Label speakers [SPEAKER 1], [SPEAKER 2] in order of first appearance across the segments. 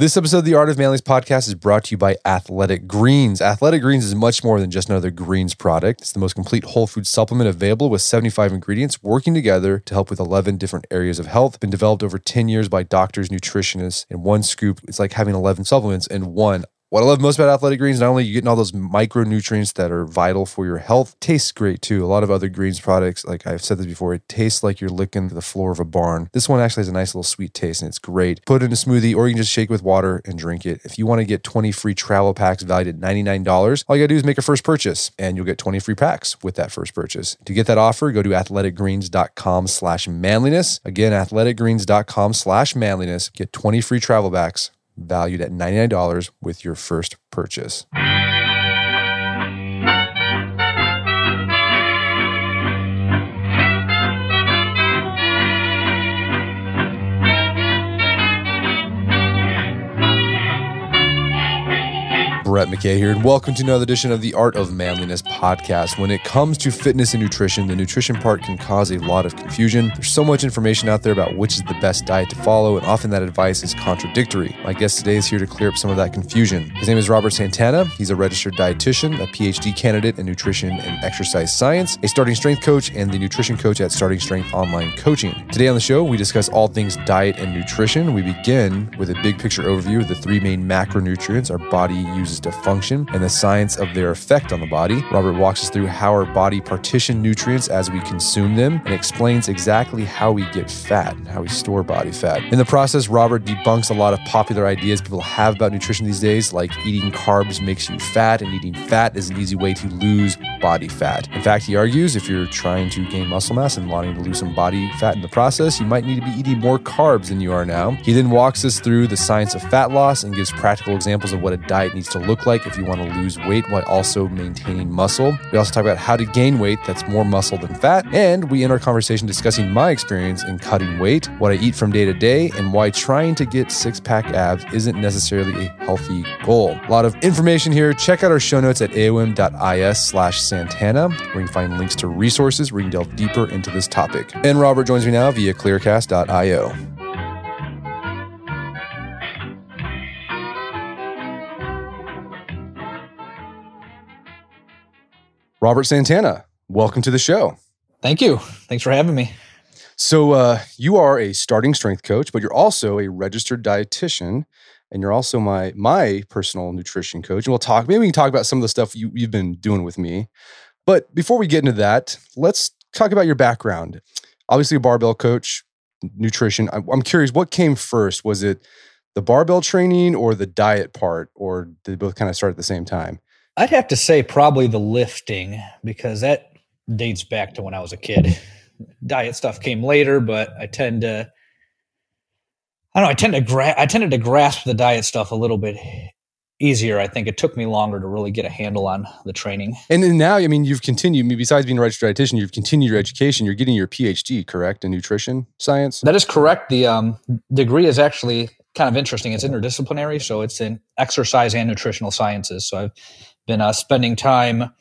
[SPEAKER 1] This episode of the Art of Manliness podcast is brought to you by Athletic Greens. Athletic Greens is much more than just another greens product. It's the most complete whole food supplement available with 75 ingredients working together to help with 11 different areas of health. Been developed over 10 years by doctors, nutritionists. and one scoop, it's like having 11 supplements in one. What I love most about Athletic Greens, not only are you getting all those micronutrients that are vital for your health, tastes great too. A lot of other greens products, like I've said this before, it tastes like you're licking the floor of a barn. This one actually has a nice little sweet taste and it's great. Put it in a smoothie or you can just shake it with water and drink it. If you want to get 20 free travel packs valued at $99, all you gotta do is make a first purchase and you'll get 20 free packs with that first purchase. To get that offer, go to athleticgreens.com slash manliness. Again, athleticgreens.com slash manliness. Get 20 free travel packs valued at $99 with your first purchase. Brett McKay here, and welcome to another edition of the Art of Manliness podcast. When it comes to fitness and nutrition, the nutrition part can cause a lot of confusion. There's so much information out there about which is the best diet to follow, and often that advice is contradictory. My guest today is here to clear up some of that confusion. His name is Robert Santana. He's a registered dietitian, a PhD candidate in nutrition and exercise science, a starting strength coach, and the nutrition coach at Starting Strength Online Coaching. Today on the show, we discuss all things diet and nutrition. We begin with a big picture overview of the three main macronutrients our body uses to function and the science of their effect on the body. Robert walks us through how our body partition nutrients as we consume them and explains exactly how we get fat and how we store body fat. In the process, Robert debunks a lot of popular ideas people have about nutrition these days, like eating carbs makes you fat and eating fat is an easy way to lose body fat. In fact, he argues if you're trying to gain muscle mass and wanting to lose some body fat in the process, you might need to be eating more carbs than you are now. He then walks us through the science of fat loss and gives practical examples of what a diet needs to look like if you want to lose weight while also maintaining muscle. We also talk about how to gain weight that's more muscle than fat. And we end our conversation discussing my experience in cutting weight, what I eat from day to day, and why trying to get six pack abs isn't necessarily a healthy goal. A lot of information here. Check out our show notes at aom.is slash Santana, where you can find links to resources where you can delve deeper into this topic. And Robert joins me now via clearcast.io. Robert Santana, welcome to the show.
[SPEAKER 2] Thank you. Thanks for having me.
[SPEAKER 1] So, uh, you are a starting strength coach, but you're also a registered dietitian, and you're also my my personal nutrition coach. And we'll talk. Maybe we can talk about some of the stuff you, you've been doing with me. But before we get into that, let's talk about your background. Obviously, a barbell coach, nutrition. I'm, I'm curious, what came first? Was it the barbell training or the diet part, or did they both kind of start at the same time?
[SPEAKER 2] I'd have to say probably the lifting because that dates back to when I was a kid. Diet stuff came later, but I tend to I don't know, I tend to gra- I tended to grasp the diet stuff a little bit easier. I think it took me longer to really get a handle on the training.
[SPEAKER 1] And then now, I mean, you've continued, besides being a registered dietitian, you've continued your education. You're getting your PhD, correct, in nutrition science?
[SPEAKER 2] That is correct. The um, degree is actually kind of interesting. It's interdisciplinary, so it's in exercise and nutritional sciences. So I've been uh, spending time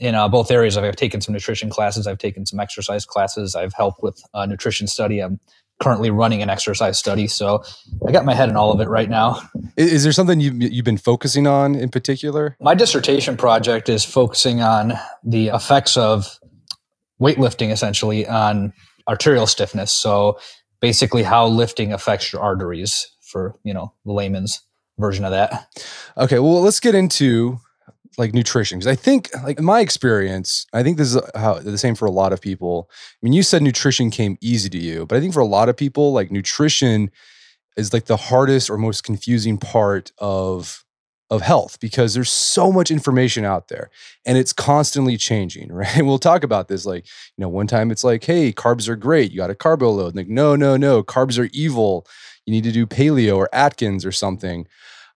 [SPEAKER 2] in uh, both areas. I've taken some nutrition classes. I've taken some exercise classes. I've helped with uh, nutrition study. I'm currently running an exercise study, so I got my head in all of it right now.
[SPEAKER 1] Is, is there something you've, you've been focusing on in particular?
[SPEAKER 2] My dissertation project is focusing on the effects of weightlifting, essentially, on arterial stiffness. So basically, how lifting affects your arteries. For you know the layman's version of that.
[SPEAKER 1] Okay, well, let's get into like nutrition because I think like in my experience, I think this is how the same for a lot of people. I mean, you said nutrition came easy to you, but I think for a lot of people, like nutrition is like the hardest or most confusing part of of health because there's so much information out there and it's constantly changing, right? We'll talk about this like, you know, one time it's like, hey, carbs are great. You got a carbo load. Like, no, no, no, carbs are evil. You need to do paleo or Atkins or something.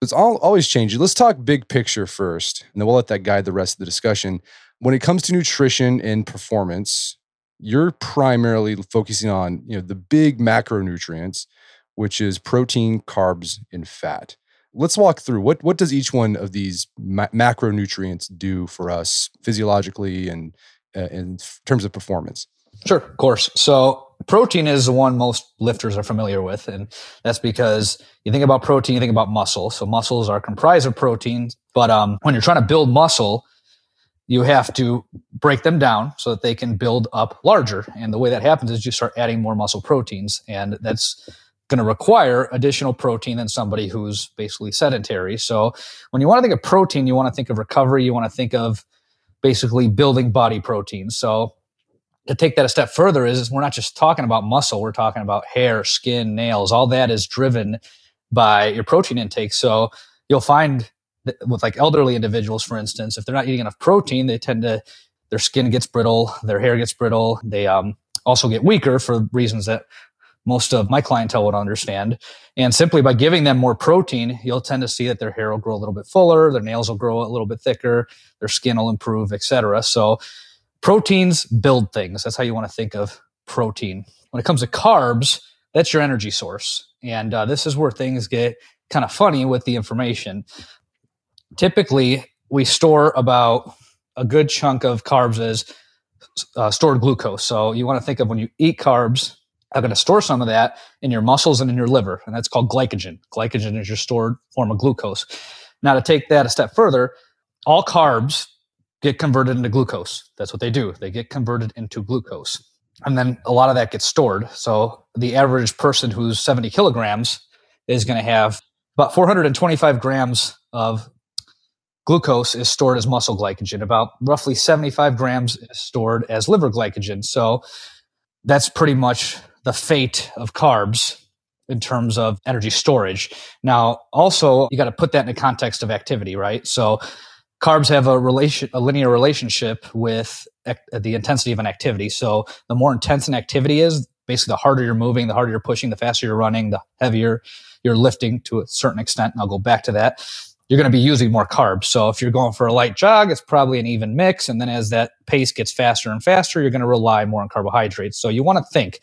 [SPEAKER 1] It's all, always changing. Let's talk big picture first, and then we'll let that guide the rest of the discussion. When it comes to nutrition and performance, you're primarily focusing on you know the big macronutrients, which is protein, carbs, and fat. Let's walk through what what does each one of these ma- macronutrients do for us physiologically and uh, in terms of performance.
[SPEAKER 2] Sure, of course. So protein is the one most lifters are familiar with. And that's because you think about protein, you think about muscle. So muscles are comprised of proteins. But um, when you're trying to build muscle, you have to break them down so that they can build up larger. And the way that happens is you start adding more muscle proteins. And that's going to require additional protein than somebody who's basically sedentary. So when you want to think of protein, you want to think of recovery, you want to think of basically building body protein. So to take that a step further is, is we're not just talking about muscle, we're talking about hair, skin, nails, all that is driven by your protein intake. So you'll find with like elderly individuals, for instance, if they're not eating enough protein, they tend to, their skin gets brittle, their hair gets brittle. They um, also get weaker for reasons that most of my clientele would understand. And simply by giving them more protein, you'll tend to see that their hair will grow a little bit fuller, their nails will grow a little bit thicker, their skin will improve, etc. So proteins build things. That's how you want to think of protein. When it comes to carbs, that's your energy source. And uh, this is where things get kind of funny with the information. Typically, we store about a good chunk of carbs as uh, stored glucose. So you want to think of when you eat carbs, I'm going to store some of that in your muscles and in your liver, and that's called glycogen. Glycogen is your stored form of glucose. Now, to take that a step further, all carbs get converted into glucose. That's what they do. They get converted into glucose. And then a lot of that gets stored. So the average person who's 70 kilograms is going to have about 425 grams of glucose is stored as muscle glycogen. About roughly 75 grams is stored as liver glycogen. So that's pretty much the fate of carbs in terms of energy storage. Now, also, you got to put that in the context of activity, right? So, carbs have a relation, a linear relationship with the intensity of an activity. So, the more intense an activity is, basically, the harder you're moving, the harder you're pushing, the faster you're running, the heavier you're lifting to a certain extent. And I'll go back to that you're going to be using more carbs. So if you're going for a light jog, it's probably an even mix. And then as that pace gets faster and faster, you're going to rely more on carbohydrates. So you want to think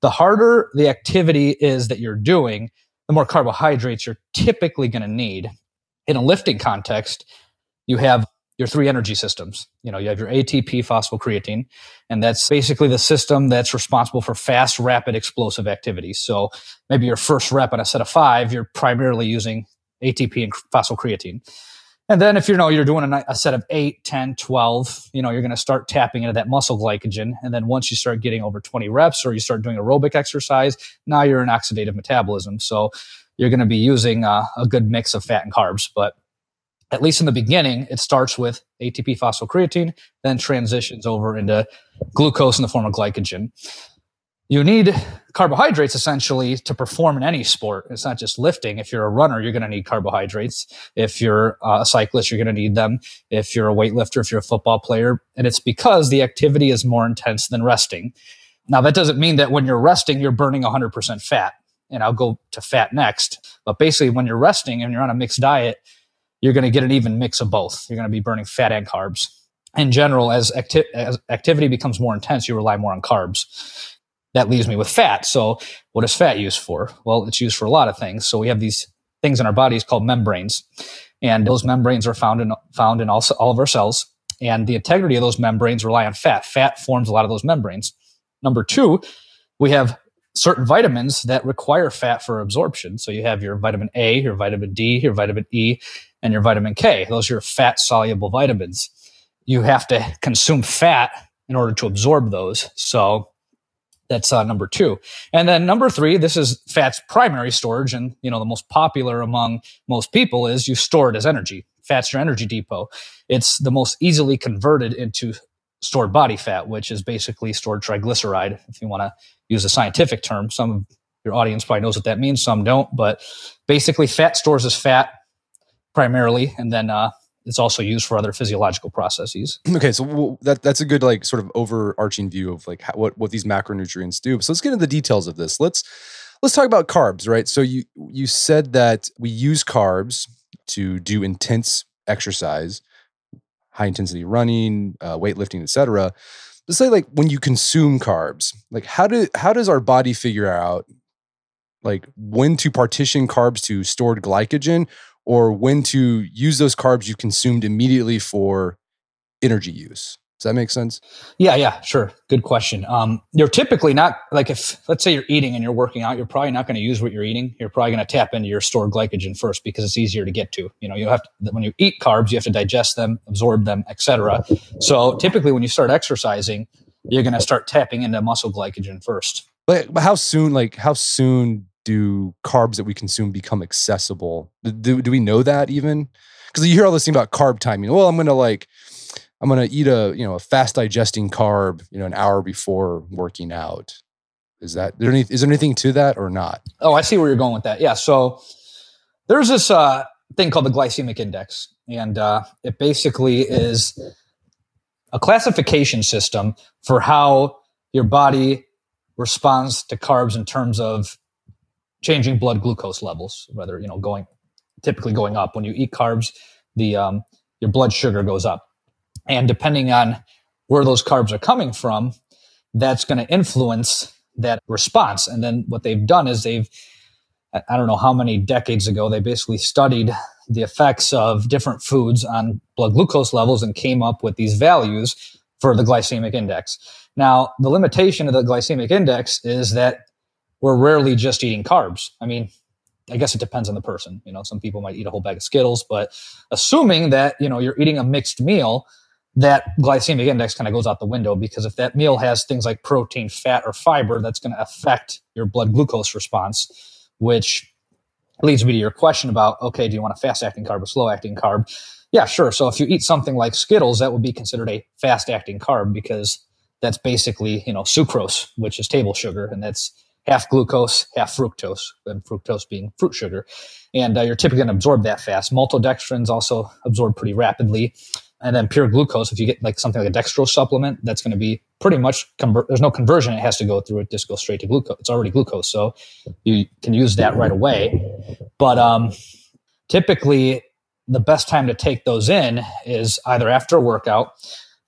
[SPEAKER 2] the harder the activity is that you're doing, the more carbohydrates you're typically going to need. In a lifting context, you have your three energy systems. You know, you have your ATP phosphocreatine, and that's basically the system that's responsible for fast, rapid, explosive activities. So maybe your first rep on a set of five, you're primarily using ATP and phosphocreatine. And then if you know you're doing a, a, set of 8, 10, 12, you know, you're going to start tapping into that muscle glycogen. And then once you start getting over 20 reps or you start doing aerobic exercise, now you're in oxidative metabolism. So you're going to be using uh, a good mix of fat and carbs. But at least in the beginning, it starts with ATP phosphocreatine, then transitions over into glucose in the form of glycogen you need carbohydrates essentially to perform in any sport. It's not just lifting. If you're a runner, you're going to need carbohydrates. If you're uh, a cyclist, you're going to need them. If you're a weightlifter, if you're a football player, and it's because the activity is more intense than resting. Now, that doesn't mean that when you're resting, you're burning 100% fat. And I'll go to fat next. But basically, when you're resting and you're on a mixed diet, you're going to get an even mix of both. You're going to be burning fat and carbs. In general, as, acti- as activity becomes more intense, you rely more on carbs that leaves me with fat. So what is fat used for? Well, it's used for a lot of things. So we have these things in our bodies called membranes, and those membranes are found in found in all, all of our cells. And the integrity of those membranes rely on fat. Fat forms a lot of those membranes. Number two, we have certain vitamins that require fat for absorption. So you have your vitamin A, your vitamin D, your vitamin E, and your vitamin K. Those are your fat soluble vitamins. You have to consume fat in order to absorb those. So that's uh, number two. And then number three, this is fat's primary storage. And, you know, the most popular among most people is you store it as energy. Fat's your energy depot. It's the most easily converted into stored body fat, which is basically stored triglyceride, if you want to use a scientific term. Some of your audience probably knows what that means, some don't. But basically, fat stores as fat primarily, and then uh, it's also used for other physiological processes.
[SPEAKER 1] Okay, so that that's a good like sort of overarching view of like how, what what these macronutrients do. So let's get into the details of this. Let's let's talk about carbs, right? So you you said that we use carbs to do intense exercise, high intensity running, uh, weightlifting, etc. Let's say like when you consume carbs, like how do how does our body figure out like when to partition carbs to stored glycogen or when to use those carbs you consumed immediately for energy use. Does that make sense?
[SPEAKER 2] Yeah, yeah, sure. Good question. Um, you're typically not like if let's say you're eating and you're working out, you're probably not going to use what you're eating. You're probably going to tap into your stored glycogen first because it's easier to get to. You know, you have to, when you eat carbs, you have to digest them, absorb them, etc. So typically, when you start exercising, you're going to start tapping into muscle glycogen first.
[SPEAKER 1] But, but how soon? Like how soon do carbs that we consume become accessible? Do, do we know that even? Because you hear all this thing about carb timing. Well, I'm going to like I'm going to eat a, you know, a fast digesting carb, you know, an hour before working out. Is that there any, is there anything to that or not?
[SPEAKER 2] Oh, I see where you're going with that. Yeah. So there's this uh, thing called the glycemic index, and uh, it basically is a classification system for how your body responds to carbs in terms of changing blood glucose levels, whether you know going typically going up when you eat carbs, the um, your blood sugar goes up. And depending on where those carbs are coming from, that's going to influence that response. And then what they've done is they've, I don't know how many decades ago, they basically studied the effects of different foods on blood glucose levels and came up with these values for the glycemic index. Now, the limitation of the glycemic index is that we're rarely just eating carbs. I mean, I guess it depends on the person. You know, some people might eat a whole bag of Skittles, but assuming that, you know, you're eating a mixed meal, that glycemic index kind of goes out the window because if that meal has things like protein, fat, or fiber, that's going to affect your blood glucose response, which leads me to your question about okay, do you want a fast acting carb or slow acting carb? Yeah, sure. So if you eat something like Skittles, that would be considered a fast acting carb because that's basically, you know, sucrose, which is table sugar, and that's half glucose, half fructose, and fructose being fruit sugar. And uh, you're typically going to absorb that fast. Maltodextrins also absorb pretty rapidly and then pure glucose if you get like something like a dextrose supplement that's going to be pretty much convert there's no conversion it has to go through it just goes straight to glucose it's already glucose so you can use that right away but um, typically the best time to take those in is either after a workout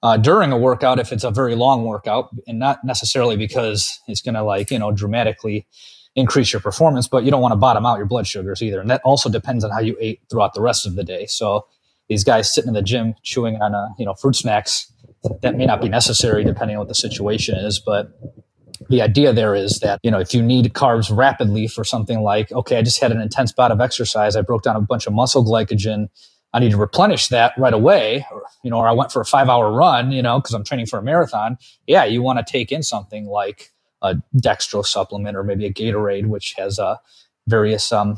[SPEAKER 2] uh, during a workout if it's a very long workout and not necessarily because it's going to like you know dramatically increase your performance but you don't want to bottom out your blood sugars either. And that also depends on how you ate throughout the rest of the day. So these guys sitting in the gym chewing on uh, you know fruit snacks that may not be necessary depending on what the situation is but the idea there is that you know if you need carbs rapidly for something like okay i just had an intense bout of exercise i broke down a bunch of muscle glycogen i need to replenish that right away or you know or i went for a five hour run you know because i'm training for a marathon yeah you want to take in something like a dextrose supplement or maybe a gatorade which has uh, various um,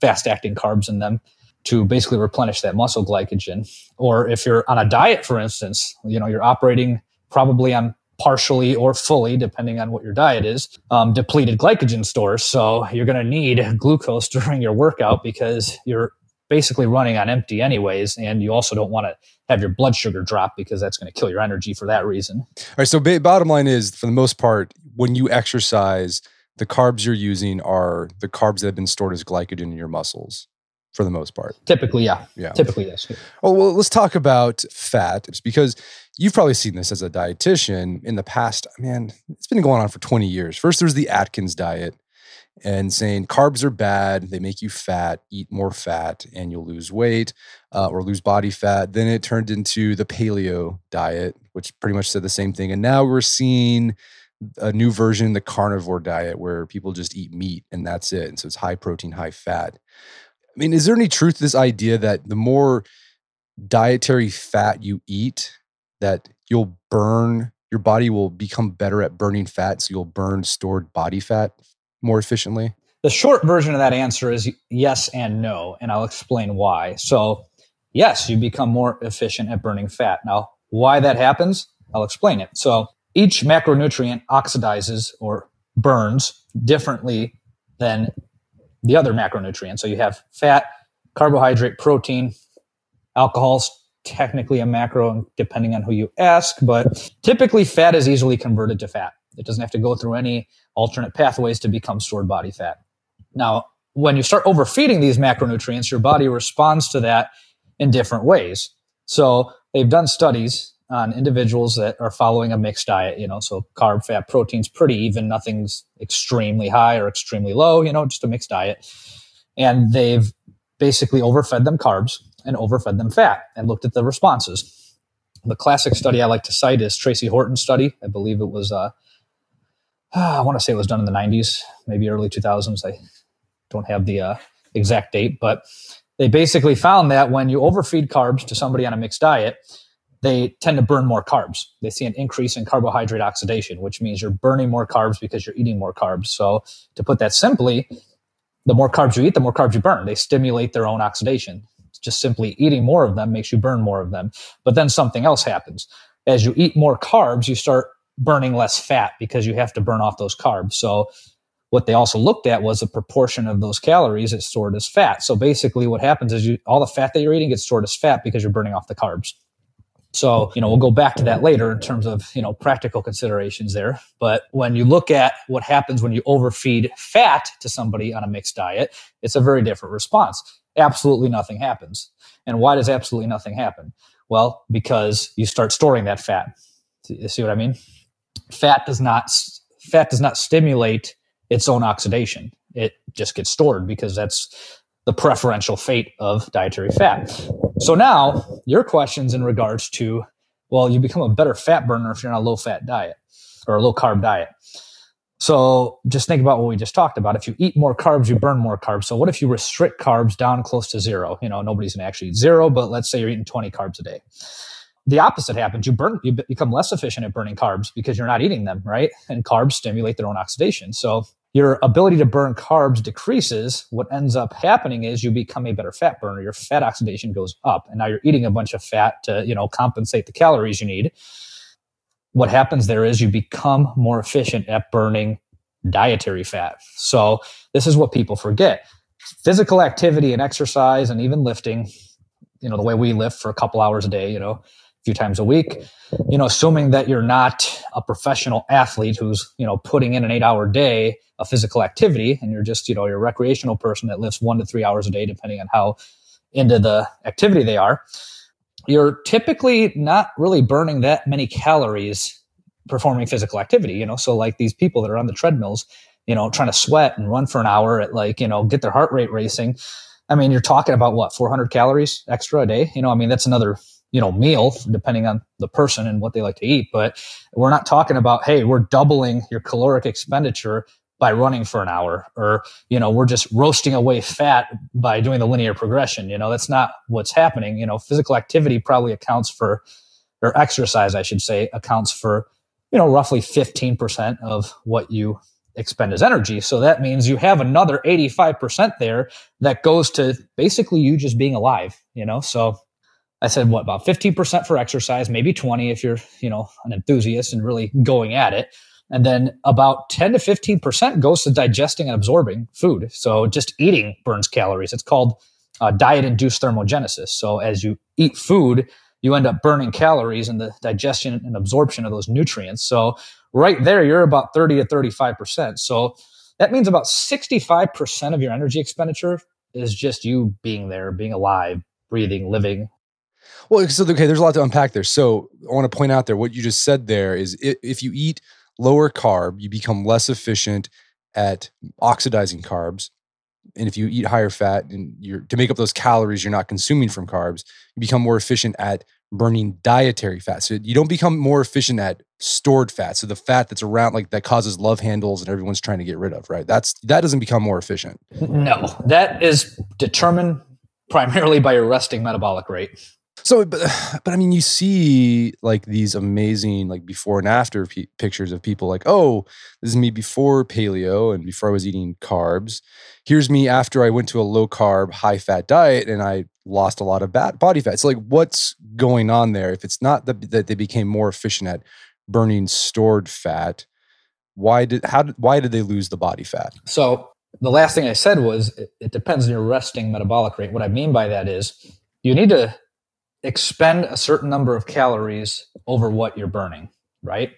[SPEAKER 2] fast acting carbs in them to basically replenish that muscle glycogen. Or if you're on a diet, for instance, you know, you're operating probably on partially or fully, depending on what your diet is, um, depleted glycogen stores. So you're going to need glucose during your workout because you're basically running on empty anyways. And you also don't want to have your blood sugar drop because that's going to kill your energy for that reason.
[SPEAKER 1] All right. So bottom line is for the most part, when you exercise, the carbs you're using are the carbs that have been stored as glycogen in your muscles for the most part.
[SPEAKER 2] Typically, yeah. Yeah. Typically, yes.
[SPEAKER 1] Oh, well, let's talk about fat because you've probably seen this as a dietitian in the past. Man, it's been going on for 20 years. First, there's the Atkins diet and saying carbs are bad, they make you fat, eat more fat, and you'll lose weight uh, or lose body fat. Then it turned into the paleo diet, which pretty much said the same thing. And now we're seeing a new version, the carnivore diet, where people just eat meat and that's it. And so it's high protein, high fat. I mean, is there any truth to this idea that the more dietary fat you eat, that you'll burn, your body will become better at burning fat, so you'll burn stored body fat more efficiently?
[SPEAKER 2] The short version of that answer is yes and no, and I'll explain why. So, yes, you become more efficient at burning fat. Now, why that happens, I'll explain it. So, each macronutrient oxidizes or burns differently than the other macronutrient. So you have fat, carbohydrate, protein, alcohol's technically a macro depending on who you ask, but typically fat is easily converted to fat. It doesn't have to go through any alternate pathways to become stored body fat. Now, when you start overfeeding these macronutrients, your body responds to that in different ways. So they've done studies on individuals that are following a mixed diet, you know, so carb, fat, protein's pretty even, nothing's extremely high or extremely low, you know, just a mixed diet. And they've basically overfed them carbs and overfed them fat and looked at the responses. The classic study I like to cite is Tracy Horton's study. I believe it was, uh, I want to say it was done in the 90s, maybe early 2000s. I don't have the uh, exact date, but they basically found that when you overfeed carbs to somebody on a mixed diet, they tend to burn more carbs. They see an increase in carbohydrate oxidation, which means you're burning more carbs because you're eating more carbs. So, to put that simply, the more carbs you eat, the more carbs you burn. They stimulate their own oxidation. Just simply eating more of them makes you burn more of them. But then something else happens. As you eat more carbs, you start burning less fat because you have to burn off those carbs. So, what they also looked at was the proportion of those calories that's stored as fat. So basically what happens is you all the fat that you're eating gets stored as fat because you're burning off the carbs. So, you know, we'll go back to that later in terms of, you know, practical considerations there. But when you look at what happens when you overfeed fat to somebody on a mixed diet, it's a very different response. Absolutely nothing happens. And why does absolutely nothing happen? Well, because you start storing that fat. See what I mean? Fat does not fat does not stimulate its own oxidation. It just gets stored because that's the preferential fate of dietary fat. So now your questions in regards to, well, you become a better fat burner if you're on a low fat diet or a low carb diet. So just think about what we just talked about. If you eat more carbs, you burn more carbs. So what if you restrict carbs down close to zero? You know, nobody's to actually eat zero, but let's say you're eating 20 carbs a day. The opposite happens. You burn, you become less efficient at burning carbs because you're not eating them, right? And carbs stimulate their own oxidation. So your ability to burn carbs decreases, what ends up happening is you become a better fat burner. Your fat oxidation goes up, and now you're eating a bunch of fat to you know compensate the calories you need. What happens there is you become more efficient at burning dietary fat. So this is what people forget: physical activity and exercise, and even lifting. You know the way we lift for a couple hours a day. You know few times a week. You know assuming that you're not a professional athlete who's you know putting in an eight hour day of physical activity and you're just you know you're a recreational person that lifts one to three hours a day depending on how into the activity they are you're typically not really burning that many calories performing physical activity you know? So like these people that are on the treadmills you know trying to sweat and run for an hour at like you know get their heart rate racing. I mean you're talking about what 400 calories extra a day? You know i mean that's another you know meal depending on the person and what they like to eat but we're not talking about hey we're doubling your caloric expenditure by running for an hour or you know we're just roasting away fat by doing the linear progression. You know that's not what's happening. You know physical activity probably accounts for or exercise i should say accounts for you know roughly 15% of what you expend as energy. So that means you have another 85% there that goes to basically you just being alive you know? So I said, what about 15% for exercise, maybe 20 if you're, you know, an enthusiast and really going at it. And then about 10 to 15% goes to digesting and absorbing food. So just eating burns calories. It's called uh, diet induced thermogenesis. So as you eat food, you end up burning calories in the digestion and absorption of those nutrients. So right there, you're about 30 to 35%. So that means about 65% of your energy expenditure is just you being there, being alive, breathing, living,
[SPEAKER 1] well, so okay, there's a lot to unpack there. So I want to point out there what you just said there is if you eat lower carb, you become less efficient at oxidizing carbs. And if you eat higher fat and you're to make up those calories you're not consuming from carbs, you become more efficient at burning dietary fat. So you don't become more efficient at stored fat. So the fat that's around like that causes love handles and everyone's trying to get rid of, right? That's that doesn't become more efficient.
[SPEAKER 2] No. That is determined primarily by your resting metabolic rate.
[SPEAKER 1] So, but, but I mean, you see like these amazing like before and after p- pictures of people like, oh, this is me before paleo and before I was eating carbs. Here's me after I went to a low carb, high fat diet and I lost a lot of bad body fat. So, like, what's going on there? If it's not that, that they became more efficient at burning stored fat, why did how did why did they lose the body fat?
[SPEAKER 2] So, the last thing I said was it, it depends on your resting metabolic rate. What I mean by that is you need to expend a certain number of calories over what you're burning, right?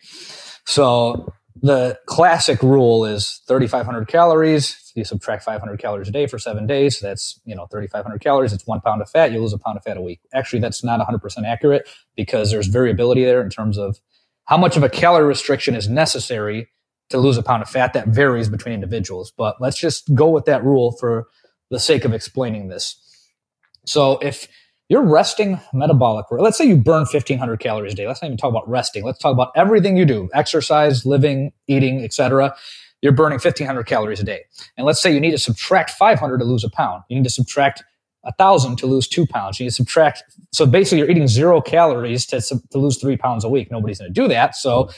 [SPEAKER 2] So the classic rule is 3,500 calories. You subtract 500 calories a day for seven days. That's, you know, 3,500 calories. It's one pound of fat. You lose a pound of fat a week. Actually, that's not 100% accurate because there's variability there in terms of how much of a calorie restriction is necessary to lose a pound of fat. That varies between individuals. But let's just go with that rule for the sake of explaining this. So if your resting metabolic rate, let's say you burn 1500 calories a day. Let's not even talk about resting. Let's talk about everything you do, exercise, living, eating, etc. You're burning 1500 calories a day. And let's say you need to subtract 500 to lose a pound. You need to subtract a thousand to lose two pounds. You need to subtract. So basically you're eating zero calories to, to lose three pounds a week. Nobody's going to do that. So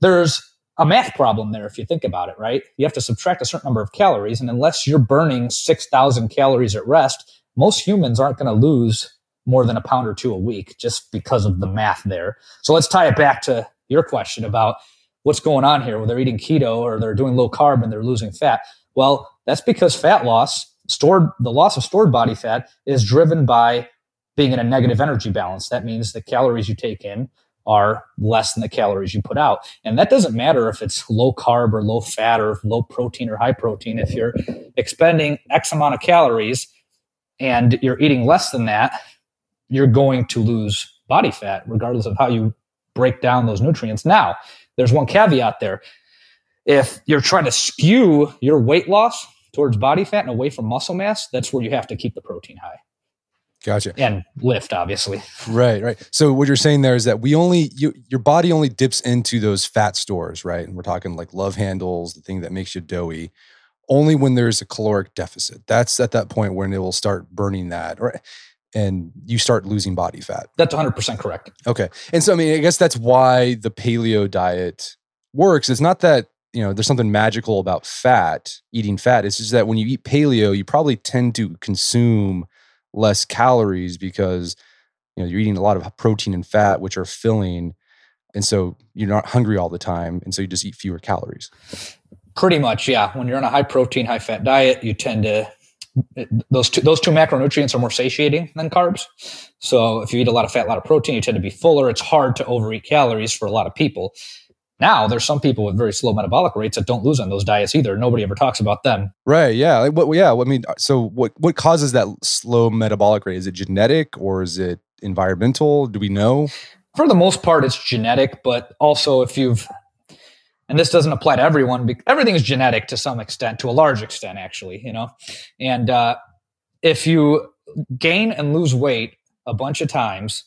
[SPEAKER 2] there's a math problem there if you think about it, right? You have to subtract a certain number of calories. And unless you're burning 6,000 calories at rest, most humans aren't going to lose more than a pound or two a week just because of the math there. So let's tie it back to your question about what's going on here, where they're eating keto or they're doing low carb and they're losing fat. Well, that's because fat loss, stored, the loss of stored body fat is driven by being in a negative energy balance. That means the calories you take in are less than the calories you put out. And that doesn't matter if it's low carb or low fat or low protein or high protein. If you're expending X amount of calories and you're eating less than that, you're going to lose body fat, regardless of how you break down those nutrients. Now, there's one caveat there. If you're trying to skew your weight loss towards body fat and away from muscle mass, that's where you have to keep the protein high.
[SPEAKER 1] Gotcha.
[SPEAKER 2] And lift, obviously.
[SPEAKER 1] Right, right. So what you're saying there is that we only you, your body only dips into those fat stores, right? And we're talking like love handles, the thing that makes you doughy, only when there's a caloric deficit. That's at that point when it will start burning that. Right and you start losing body fat.
[SPEAKER 2] That's 100% correct.
[SPEAKER 1] Okay. And so, I mean, I guess that's why the paleo diet works. It's not that, you know, there's something magical about fat, eating fat. It's just that when you eat paleo, you probably tend to consume less calories because, you know, you're eating a lot of protein and fat, which are filling. And so you're not hungry all the time. And so you just eat fewer calories.
[SPEAKER 2] Pretty much, yeah. When you're on a high protein, high fat diet, you tend to those two those two macronutrients are more satiating than carbs. So if you eat a lot of fat, a lot of protein, you tend to be fuller. It's hard to overeat calories for a lot of people. Now there's some people with very slow metabolic rates that don't lose on those diets either. Nobody ever talks about them.
[SPEAKER 1] Right. Yeah. Like what? Yeah. I mean, so what? What causes that slow metabolic rate? Is it genetic or is it environmental? Do we know?
[SPEAKER 2] For the most part, it's genetic, but also if you've and this doesn't apply to everyone everything is genetic to some extent to a large extent actually you know? And uh, if you gain and lose weight a bunch of times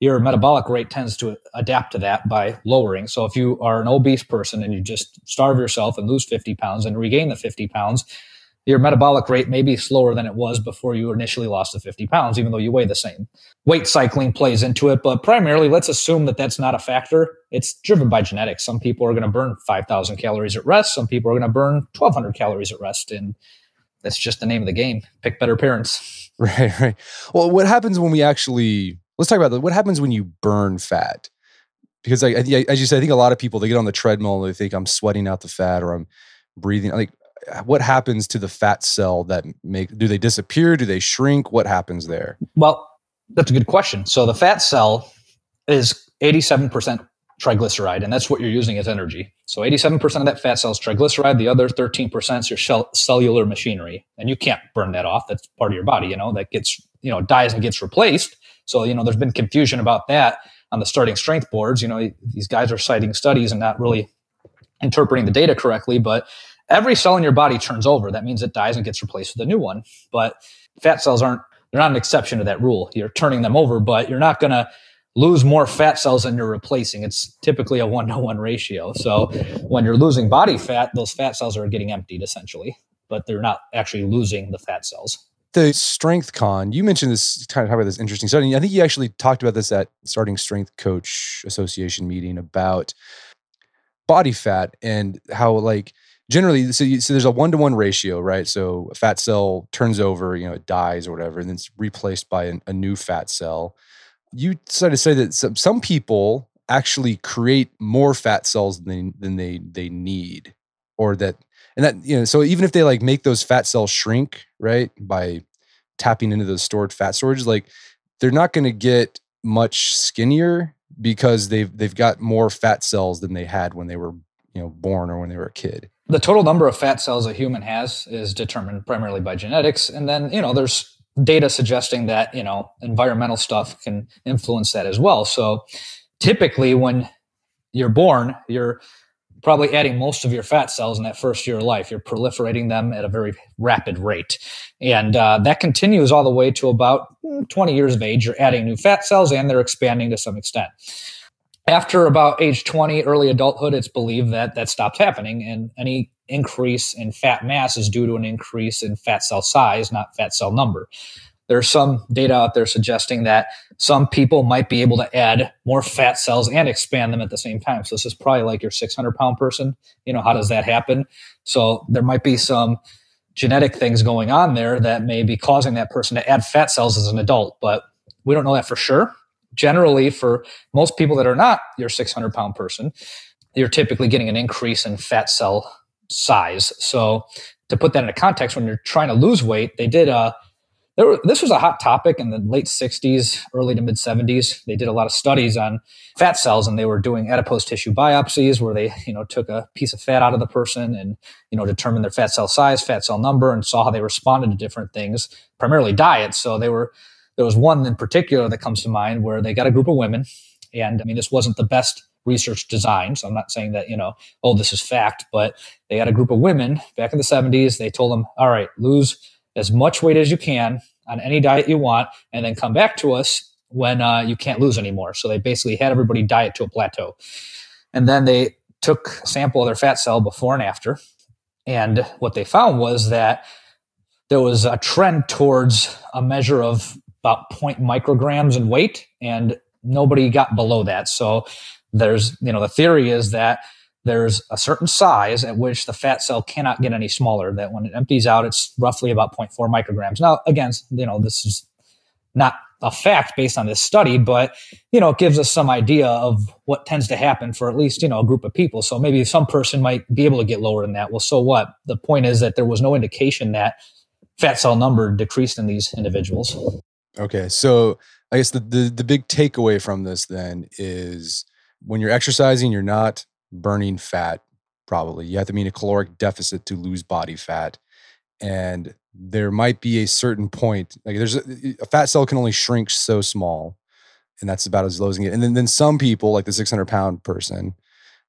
[SPEAKER 2] your metabolic rate tends to adapt to that by lowering. So if you are an obese person and you just starve yourself and lose 50 pounds and regain the 50 pounds your metabolic rate may be slower than it was before you initially lost the 50 pounds, even though you weigh the same. Weight cycling plays into it, but primarily, let's assume that that's not a factor. It's driven by genetics. Some people are going to burn 5,000 calories at rest. Some people are going to burn 1,200 calories at rest. And that's just the name of the game. Pick better parents.
[SPEAKER 1] Right, right. Well, what happens when we actually, let's talk about that. What happens when you burn fat? Because, like, as you said, I think a lot of people, they get on the treadmill, and they think I'm sweating out the fat or I'm breathing. Like, what happens to the fat cell that make do they disappear? Do they shrink? What happens there?
[SPEAKER 2] Well that's a good question. So the fat cell is 87% triglyceride and that's what you're using as energy. So 87% of that fat cell is triglyceride the other 13% is your cell- cellular machinery. And you can't burn that off. That's part of your body you know that gets you know dies and gets replaced. So you know there's been confusion about that on the starting strength boards. You know these guys are citing studies and not really interpreting the data correctly but every cell in your body turns over. That means it dies and gets replaced with a new one. But fat cells aren't, they're not an exception to that rule. You're turning them over, but you're not going to lose more fat cells than you're replacing. It's typically a one to one ratio. So when you're losing body fat, those fat cells are getting emptied essentially, but they're not actually losing the fat cells.
[SPEAKER 1] The strength con, you mentioned this kind of talk about this interesting study. I think you actually talked about this at starting strength coach association meeting about body fat and how like generally so, you, so there's a one-to-one ratio right? So a fat cell turns over you know it dies or whatever and it's replaced by an, a new fat cell. You decided to say that some, some people actually create more fat cells than, than they they need or that and that you know so even if they like make those fat cells shrink right by tapping into those stored fat storage like they're not going to get much skinnier because they've they've got more fat cells than they had when they were you know born or when they were a kid
[SPEAKER 2] the total number of fat cells a human has is determined primarily by genetics and then you know there's data suggesting that you know environmental stuff can influence that as well so typically when you're born you're probably adding most of your fat cells in that first year of life. You're proliferating them at a very rapid rate. And uh, that continues all the way to about mm, 20 years of age. You're adding new fat cells and they're expanding to some extent. After about age 20, early adulthood, it's believed that that stops happening. And any increase in fat mass is due to an increase in fat cell size, not fat cell number there's some data out there suggesting that some people might be able to add more fat cells and expand them at the same time. So this is probably like your 600 pound person. You know, how does that happen? So there might be some genetic things going on there that may be causing that person to add fat cells as an adult, but we don't know that for sure. Generally, for most people that are not your 600 pound person, you're typically getting an increase in fat cell size. So to put that into context, when you're trying to lose weight, they did uh, a were, this was a hot topic in the late 60s, early to mid 70s. They did a lot of studies on fat cells and they were doing adipose tissue biopsies where they, you know, took a piece of fat out of the person and, you know, determined their fat cell size, fat cell number, and saw how they responded to different things, primarily diet. So they were, there was one in particular that comes to mind where they got a group of women. And I mean, this wasn't the best research design. So I'm not saying that, you know, oh, this is fact, but they had a group of women back in the 70s. They told them, all right, lose as much weight as you can on any diet you want, and then come back to us when uh, you can't lose anymore. So they basically had everybody diet to a plateau. And then they took a sample of their fat cell before and after. And what they found was that there was a trend towards a measure of about 0. micrograms in weight, and nobody got below that. So there's, you know, the theory is that there's a certain size at which the fat cell cannot get any smaller that when it empties out it's roughly about 0.4 micrograms now again you know this is not a fact based on this study but you know it gives us some idea of what tends to happen for at least you know a group of people so maybe some person might be able to get lower than that well so what the point is that there was no indication that fat cell number decreased in these individuals
[SPEAKER 1] okay so i guess the, the, the big takeaway from this then is when you're exercising you're not burning fat, probably. You have to meet a caloric deficit to lose body fat. And there might be a certain point, like there's a, a fat cell can only shrink so small. And that's about as low as it. And then, then some people, like the 600 pound person,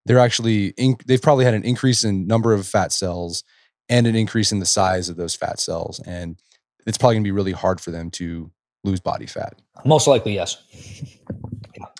[SPEAKER 1] they're actually, in, they've probably had an increase in number of fat cells and an increase in the size of those fat cells. And it's probably gonna be really hard for them to lose body fat.
[SPEAKER 2] Most likely, yes.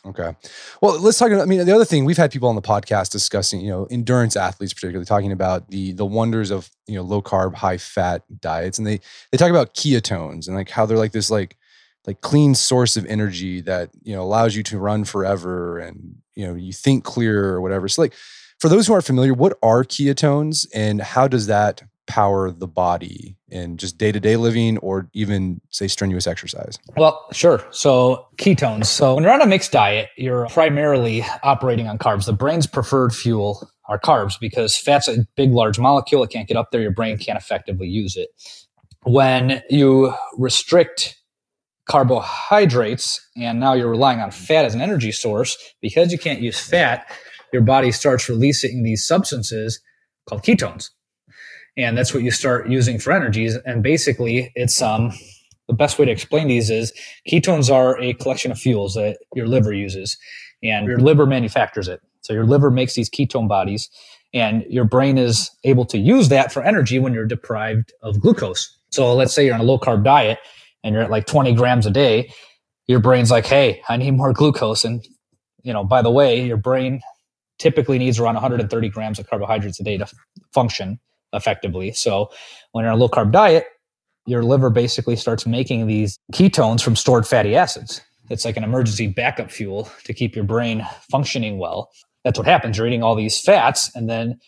[SPEAKER 1] Okay. Well, let's talk. About, I mean, the other thing we've had people on the podcast discussing, you know, endurance athletes, particularly talking about the the wonders of you know low carb, high fat diets, and they they talk about ketones and like how they're like this like like clean source of energy that you know allows you to run forever and you know you think clear or whatever. So like for those who aren't familiar, what are ketones and how does that power the body in just day to day living or even, say, strenuous exercise?
[SPEAKER 2] Well, sure. So, ketones. So, when you're on a mixed diet, you're primarily operating on carbs. The brain's preferred fuel are carbs because fat's a big, large molecule. It can't get up there. Your brain can't effectively use it. When you restrict carbohydrates and now you're relying on fat as an energy source, because you can't use fat, your body starts releasing these substances called ketones and that's what you start using for energies. And basically, it's um, the best way to explain these is ketones are a collection of fuels that your liver uses, and your liver manufactures it. So your liver makes these ketone bodies, and your brain is able to use that for energy when you're deprived of glucose. So let's say you're on a low carb diet and you're at like 20 grams a day. Your brain's like, hey, I need more glucose. And, you know, by the way, your brain typically needs around 130 grams of carbohydrates a day to function effectively. So when you're on a low carb diet, your liver basically starts making these ketones from stored fatty acids. It's like an emergency backup fuel to keep your brain functioning well. That's what happens. You're eating all these fats and then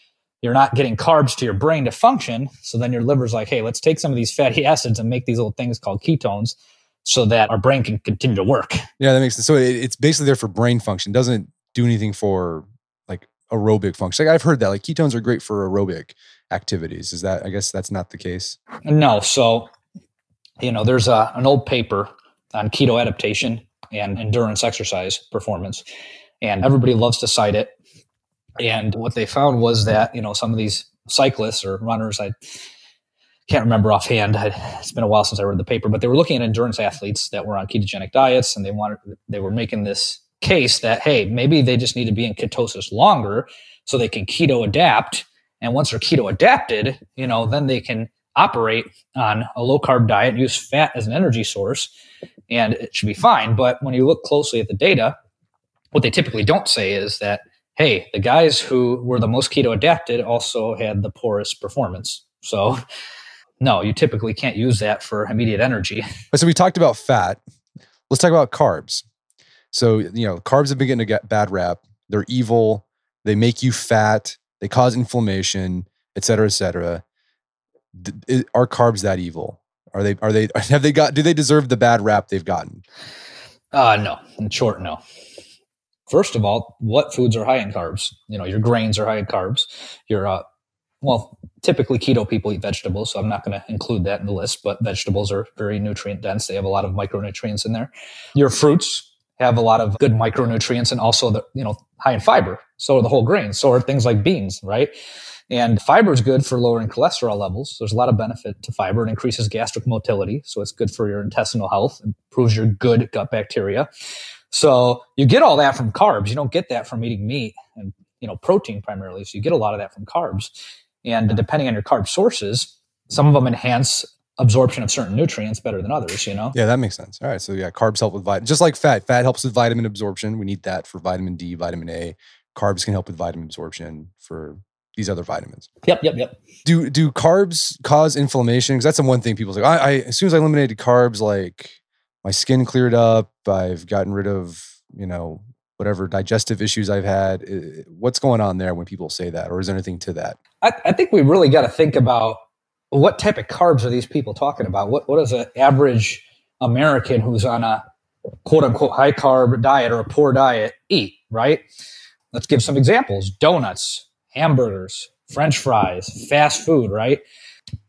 [SPEAKER 2] you're not getting carbs to your brain to function. So then your liver's like, hey, let's take some of these fatty acids and make these little things called ketones so that our brain can continue to work.
[SPEAKER 1] Yeah, that makes sense. So it's basically there for brain function. Doesn't do anything for like aerobic function. Like I've heard that like ketones are great for aerobic activities. Is that, I guess that's not the case?
[SPEAKER 2] No. So, you know, there's a, an old paper on keto adaptation and endurance exercise performance, and everybody loves to cite it. And what they found was that, you know, some of these cyclists or runners, I can't remember offhand. It's been a while since I read the paper, but they were looking at endurance athletes that were on ketogenic diets, and they wanted they were making this case that hey, maybe they just need to be in ketosis longer so they can keto adapt. And once they're keto adapted, you know, then they can operate on a low carb diet, use fat as an energy source, and it should be fine. But when you look closely at the data, what they typically don't say is that, hey, the guys who were the most keto adapted also had the poorest performance. So, no, you typically can't use that for immediate energy.
[SPEAKER 1] So we talked about fat. Let's talk about carbs. So, you know, carbs have been getting a bad rap. They're evil. They make you fat. They cause inflammation, et cetera, et cetera. D- are carbs that evil? Are they, are they, have they got, do they deserve the bad rap they've gotten?
[SPEAKER 2] Uh, no. In short, no. First of all, what foods are high in carbs? You know, your grains are high in carbs. Your, uh, well, typically keto people eat vegetables, so I'm not going to include that in the list, but vegetables are very nutrient dense. They have a lot of micronutrients in there. Your fruits have a lot of good micronutrients and also the, you know, high in fiber. So are the whole grains. So are things like beans, right? And fiber is good for lowering cholesterol levels. There's a lot of benefit to fiber. It increases gastric motility. So it's good for your intestinal health, improves your good gut bacteria. So you get all that from carbs. You don't get that from eating meat and, you know, protein primarily. So you get a lot of that from carbs. And depending on your carb sources, some of them enhance absorption of certain nutrients better than others, you know?
[SPEAKER 1] Yeah, that makes sense. All right. So yeah, carbs help with vitamin just like fat. Fat helps with vitamin absorption. We need that for vitamin D, vitamin A. Carbs can help with vitamin absorption for these other vitamins.
[SPEAKER 2] Yep, yep, yep.
[SPEAKER 1] Do do carbs cause inflammation? Because that's the one thing people say. I, I as soon as I eliminated carbs, like my skin cleared up. I've gotten rid of you know whatever digestive issues I've had. What's going on there when people say that, or is there anything to that?
[SPEAKER 2] I, I think we really got to think about what type of carbs are these people talking about? What what does an average American who's on a quote unquote high carb diet or a poor diet eat? Right. Let's give some examples: donuts, hamburgers, French fries, fast food. Right.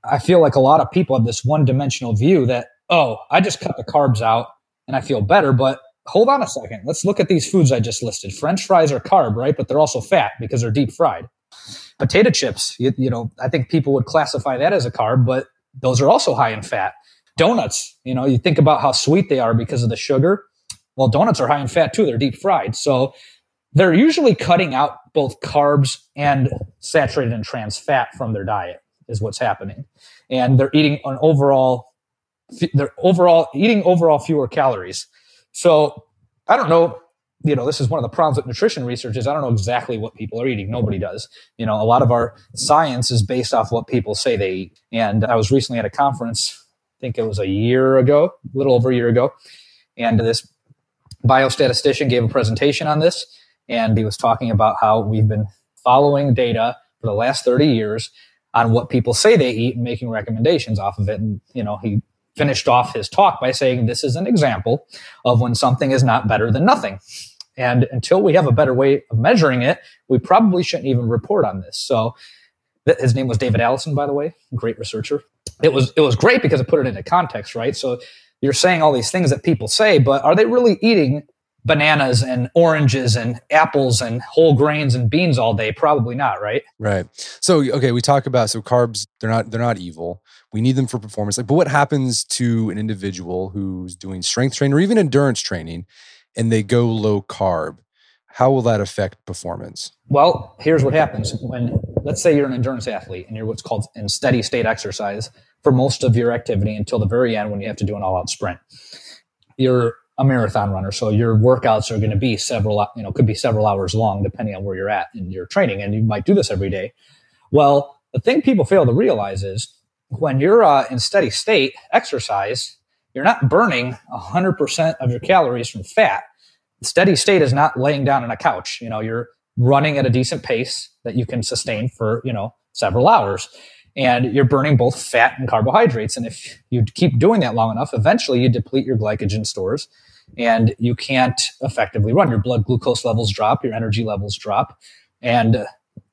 [SPEAKER 2] I feel like a lot of people have this one dimensional view that oh, I just cut the carbs out and I feel better, but hold on a second. Let's look at these foods I just listed. French fries are carb, right? But they're also fat because they're deep fried. Potato chips, you, you, know, I think people would classify that as a carb, but those are also high in fat. Donuts, you know, you think about how sweet they are because of the sugar. Well, donuts are high in fat too. They're deep fried. So they're usually cutting out both carbs and saturated and trans fat from their diet is what's happening. And they're eating an overall, they're overall eating overall fewer calories. So I don't know. You know, this is one of the problems with nutrition research is I don't know exactly what people are eating. Nobody does. You know, a lot of our science is based off what people say they eat. And I was recently at a conference, I think it was a year ago, a little over a year ago, and this biostatistician gave a presentation on this, and he was talking about how we've been following data for the last 30 years on what people say they eat and making recommendations off of it. And, you know, he finished off his talk by saying this is an example of when something is not better than nothing. And until we have a better way of measuring it, we probably shouldn't even report on this. So his name was David Allison, by the way, great researcher. It was it was great because it put it into context, right? So you're saying all these things that people say, but are they really eating bananas and oranges and apples and whole grains and beans all day? Probably not right?
[SPEAKER 1] Right. So okay we talk about so carbs they're not they're not evil. We need them for performance. Like but what happens to an individual who's doing strength training or even endurance training and they go low carb? How will that affect performance?
[SPEAKER 2] Well here's what happens. When let's say you're an endurance athlete and you're what's called in steady state exercise for most of your activity until the very end when you have to do an all out sprint. You're a marathon runner. So your workouts are going to be several, you know, could be several hours long depending on where you're at in your training. And you might do this every day. Well, the thing people fail to realize is when you're uh, in steady state exercise, you're not burning 100% of your calories from fat. Steady state is not laying down on a couch. You know, you're running at a decent pace that you can sustain for, you know, several hours and you're burning both fat and carbohydrates. And if you keep doing that long enough, eventually you deplete your glycogen stores and you can't effectively run. Your blood glucose levels drop, your energy levels drop. And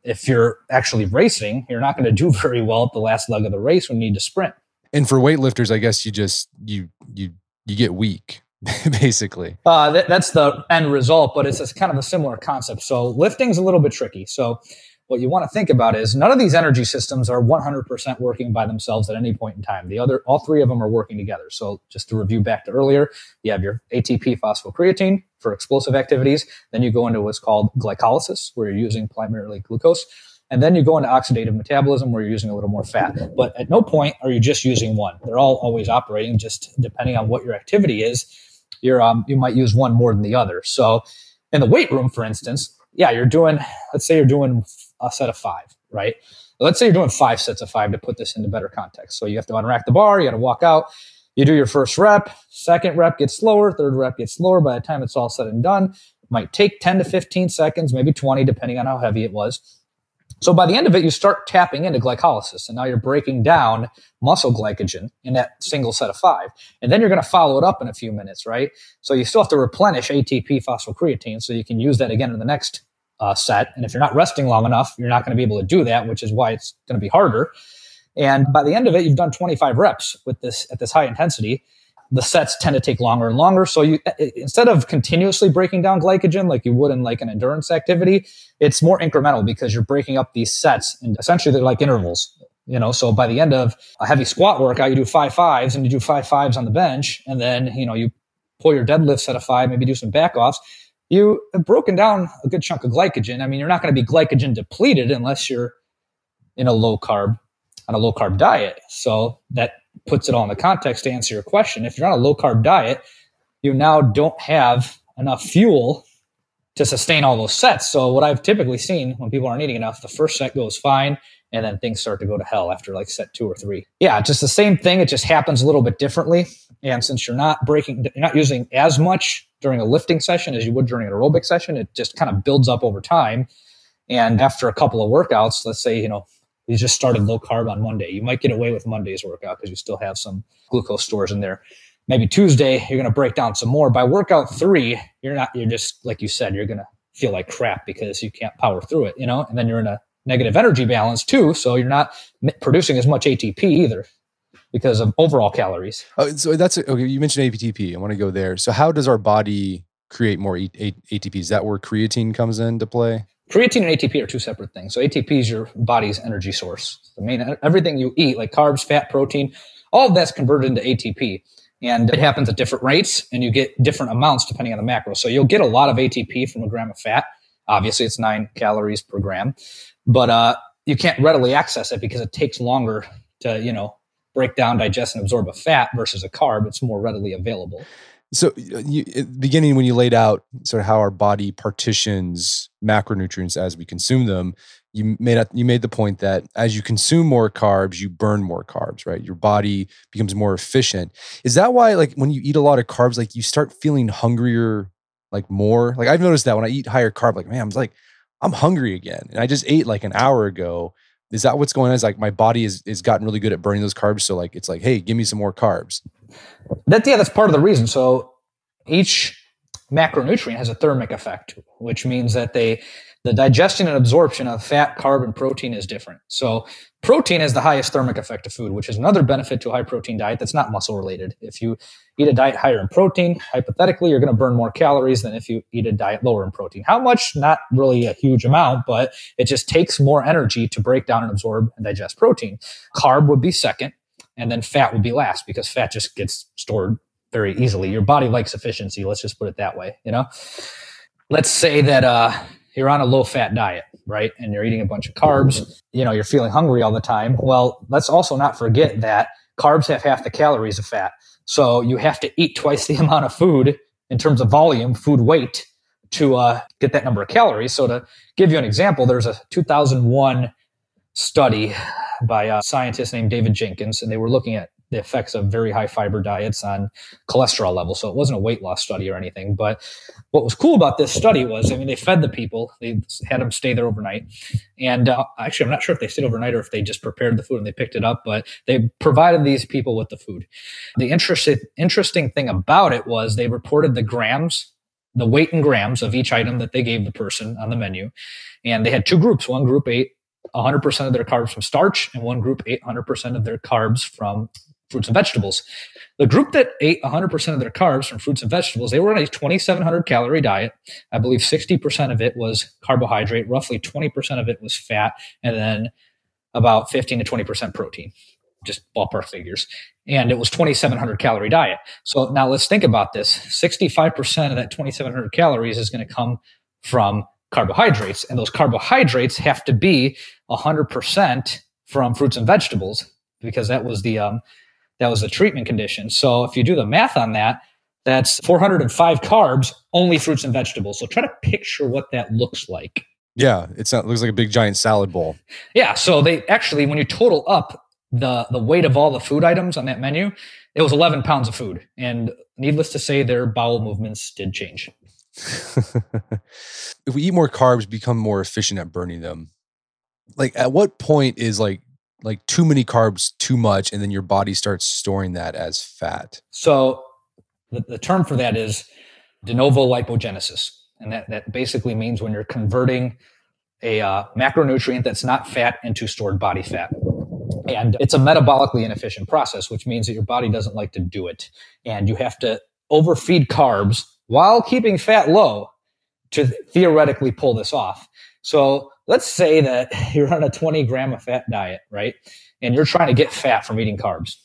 [SPEAKER 2] if you're actually racing, you're not going to do very well at the last leg of the race when you need to sprint.
[SPEAKER 1] And for weightlifters, I guess you just you you you get weak, basically.
[SPEAKER 2] Uh, that, that's the end result, but it's, it's kind of a similar concept. So lifting's a little bit tricky. So what you want to think about is none of these energy systems are 100% working by themselves at any point in time. The other, all three of them are working together. So just to review back to earlier, you have your ATP phosphocreatine for explosive activities. Then you go into what's called glycolysis, where you're using primarily glucose. And then you go into oxidative metabolism where you're using a little more fat. But at no point are you just using one. They're all always operating just depending on what your activity is. You're, um, you might use one more than the other. So in the weight room, for instance, yeah, you're doing, let's say you're doing a set of five, right? Let's say you're doing five sets of five to put this into better context. So you have to unrack the bar, you got to walk out, you do your first rep, second rep gets slower, third rep gets slower. By the time it's all said and done, it might take 10 to 15 seconds, maybe 20, depending on how heavy it was. So by the end of it, you start tapping into glycolysis, and now you're breaking down muscle glycogen in that single set of five. And then you're going to follow it up in a few minutes, right? So you still have to replenish ATP phosphocreatine so you can use that again in the next uh, set. And if you're not resting long enough, you're not going to be able to do that, which is why it's going to be harder. And by the end of it, you've done 25 reps with this at this high intensity the sets tend to take longer and longer. So you instead of continuously breaking down glycogen like you would in like an endurance activity, it's more incremental because you're breaking up these sets and essentially they're like intervals. You know, so by the end of a heavy squat workout, you do five fives and you do five fives on the bench, and then you know you pull your deadlift set of five, maybe do some back offs. You have broken down a good chunk of glycogen. I mean, you're not going to be glycogen depleted unless you're in a low carb on a low carb diet. So that puts it all in the context to answer your question. If you're on a low carb diet, you now don't have enough fuel to sustain all those sets. So what I've typically seen when people aren't eating enough, the first set goes fine, and then things start to go to hell after like set two or three. Yeah, just the same thing. It just happens a little bit differently. And since you're not breaking, you're not using as much during a lifting session as you would during an aerobic session, it just kind of builds up over time. And after a couple of workouts, let's say, you know, you just started low carb on Monday. You might get away with Monday's workout because you still have some glucose stores in there. Maybe Tuesday, you're going to break down some more. By workout three, you're not, you're just, like you said, you're going to feel like crap because you can't power through it, you know? And then you're in a negative energy balance too. So you're not producing as much ATP either because of overall calories.
[SPEAKER 1] Oh, so that's okay. You mentioned ATP. I want to go there. So how does our body create more ATP? Is that where creatine comes into play?
[SPEAKER 2] Creatine and ATP are two separate things. So ATP is your body's energy source. The main everything you eat, like carbs, fat, protein, all of that's converted into ATP. And it happens at different rates, and you get different amounts depending on the macro. So you'll get a lot of ATP from a gram of fat. Obviously, it's nine calories per gram, but uh, you can't readily access it because it takes longer to, you know, break down, digest, and absorb a fat versus a carb. It's more readily available.
[SPEAKER 1] So, you, beginning when you laid out sort of how our body partitions macronutrients as we consume them, you made a, you made the point that as you consume more carbs, you burn more carbs, right? Your body becomes more efficient. Is that why, like, when you eat a lot of carbs, like you start feeling hungrier, like more? Like I've noticed that when I eat higher carb, like man, I'm like, I'm hungry again, and I just ate like an hour ago. Is that what's going on? Is like my body is is gotten really good at burning those carbs, so like it's like, hey, give me some more carbs.
[SPEAKER 2] That yeah, that's part of the reason. So each macronutrient has a thermic effect, which means that they the digestion and absorption of fat, carb, and protein is different. So protein has the highest thermic effect of food, which is another benefit to a high protein diet that's not muscle related. If you eat a diet higher in protein, hypothetically, you're going to burn more calories than if you eat a diet lower in protein. How much? Not really a huge amount, but it just takes more energy to break down and absorb and digest protein. Carb would be second and then fat would be last because fat just gets stored very easily. Your body likes efficiency. Let's just put it that way. You know, let's say that uh, you're on a low fat diet, right? And you're eating a bunch of carbs. You know, you're feeling hungry all the time. Well, let's also not forget that carbs have half the calories of fat. So you have to eat twice the amount of food in terms of volume, food weight, to uh, get that number of calories. So to give you an example, there's a 2001 study by a scientist named David Jenkins, and they were looking at the effects of very high fiber diets on cholesterol levels. So it wasn't a weight loss study or anything. But what was cool about this study was, I mean, they fed the people, they had them stay there overnight. And uh, actually, I'm not sure if they stayed overnight or if they just prepared the food and they picked it up, but they provided these people with the food. The interesting, interesting thing about it was they reported the grams the weight in grams of each item that they gave the person on the menu. And they had two groups. One group ate 100% of their carbs from starch, and one group ate 100% of their carbs from fruits and vegetables. The group that ate 100% of their carbs from fruits and vegetables, they were on a 2,700 calorie diet. I believe 60% of it was carbohydrate, roughly 20% of it was fat, and then about 15 to 20% protein. just ballpark figures. And it was 2,700 calorie diet. So now let's think about this 65% of that 2,700 calories is going to come from carbohydrates. And those carbohydrates have to be 100% from fruits and vegetables because that was the, um, that was the treatment condition. So if you do the math on that, that's 405 carbs, only fruits and vegetables. So try to picture what that looks like.
[SPEAKER 1] Yeah, it's not, it looks like a big giant salad bowl.
[SPEAKER 2] Yeah, so they actually when you total up the the weight of all the food items on that menu, it was 11 pounds of food. And needless to say their bowel movements did change.
[SPEAKER 1] if we eat more carbs, become more efficient at burning them. Like at what point is like like too many carbs too much and then your body starts storing that as fat?
[SPEAKER 2] So the, the term for that is de novo lipogenesis. And that, that basically means when you're converting a uh, macronutrient that's not fat into stored body fat. And it's a metabolically inefficient process, which means that your body doesn't like to do it. And you have to overfeed carbs while keeping fat low to theoretically pull this off. So let's say that you're on a 20 gram of fat diet, right? And you're trying to get fat from eating carbs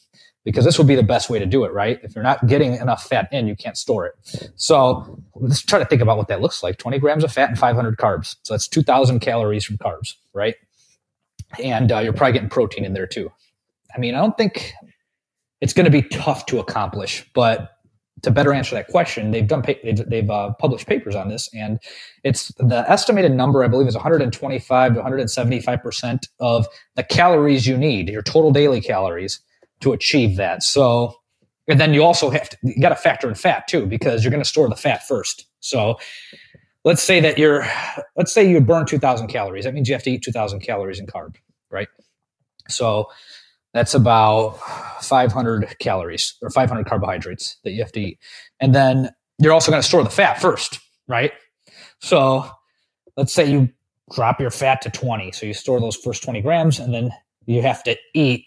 [SPEAKER 2] because this would be the best way to do it, right? If you're not getting enough fat in, you can't store it. So let's try to think about what that looks like 20 grams of fat and 500 carbs. So that's 2,000 calories from carbs, right? And uh, you're probably getting protein in there too. I mean, I don't think it's going to be tough to accomplish, but to better answer that question, they've done they've, they've uh, published papers on this, and it's the estimated number I believe is 125 to 175 percent of the calories you need, your total daily calories, to achieve that. So, and then you also have to you got to factor in fat too because you're going to store the fat first. So, let's say that you're let's say you burn 2,000 calories. That means you have to eat 2,000 calories in carb, right? So that's about 500 calories or 500 carbohydrates that you have to eat. And then you're also going to store the fat first, right? So let's say you drop your fat to 20. So you store those first 20 grams and then you have to eat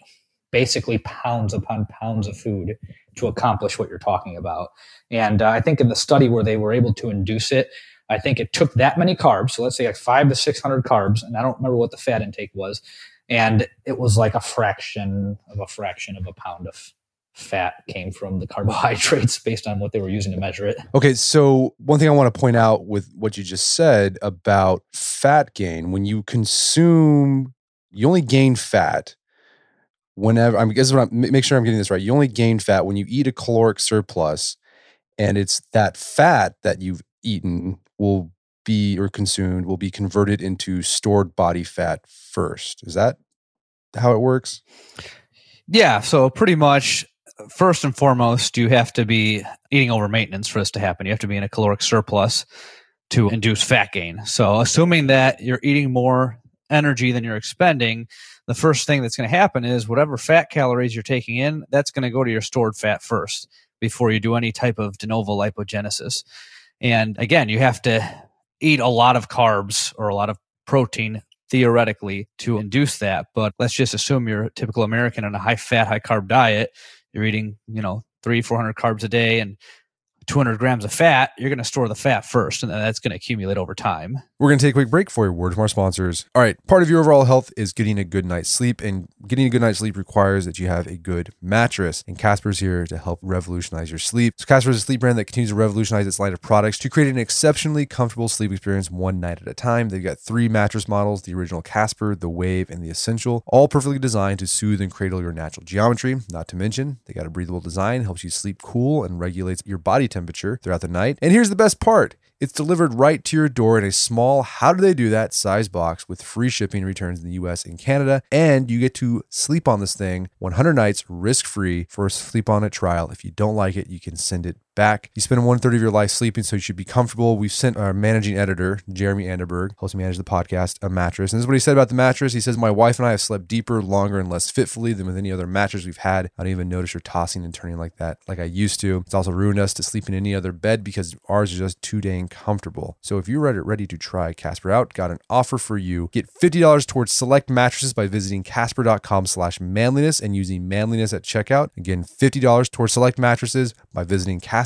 [SPEAKER 2] basically pounds upon pounds of food to accomplish what you're talking about. And uh, I think in the study where they were able to induce it, I think it took that many carbs. So let's say like five to 600 carbs. And I don't remember what the fat intake was and it was like a fraction of a fraction of a pound of fat came from the carbohydrates based on what they were using to measure it.
[SPEAKER 1] Okay, so one thing I want to point out with what you just said about fat gain, when you consume, you only gain fat whenever I'm guess what I'm make sure I'm getting this right. You only gain fat when you eat a caloric surplus, and it's that fat that you've eaten will be or consumed will be converted into stored body fat first. Is that how it works?
[SPEAKER 2] Yeah. So pretty much first and foremost, you have to be eating over maintenance for this to happen. You have to be in a caloric surplus to induce fat gain. So assuming that you're eating more energy than you're expending, the first thing that's going to happen is whatever fat calories you're taking in, that's going to go to your stored fat first before you do any type of de novo lipogenesis. And again, you have to eat a lot of carbs or a lot of protein theoretically to induce that. But let's just assume you're a typical American on a high fat, high carb diet. You're eating, you know, three, 400 carbs a day and 200 grams of fat, you're going to store the fat first, and that's going to accumulate over time.
[SPEAKER 1] We're going to take a quick break for a word from our sponsors. All right, part of your overall health is getting a good night's sleep, and getting a good night's sleep requires that you have a good mattress. And Casper's here to help revolutionize your sleep. So Casper is a sleep brand that continues to revolutionize its line of products to create an exceptionally comfortable sleep experience one night at a time. They've got three mattress models: the original Casper, the Wave, and the Essential, all perfectly designed to soothe and cradle your natural geometry. Not to mention, they got a breathable design, helps you sleep cool, and regulates your body temperature throughout the night. And here's the best part it's delivered right to your door in a small, how do they do that size box with free shipping returns in the US and Canada. And you get to sleep on this thing 100 nights risk free for a sleep on it trial. If you don't like it, you can send it back. You spend one third of your life sleeping, so you should be comfortable. We've sent our managing editor, Jeremy Anderberg, helps manage the podcast, a mattress. And this is what he said about the mattress. He says, My wife and I have slept deeper, longer, and less fitfully than with any other mattress we've had. I don't even notice her tossing and turning like that, like I used to. It's also ruined us to sleep in any other bed because ours is just too dang comfortable. So if you're ready to try Casper out, got an offer for you. Get $50 towards select mattresses by visiting casper.com slash manliness and using manliness at checkout. Again, $50 towards select mattresses by visiting casper.com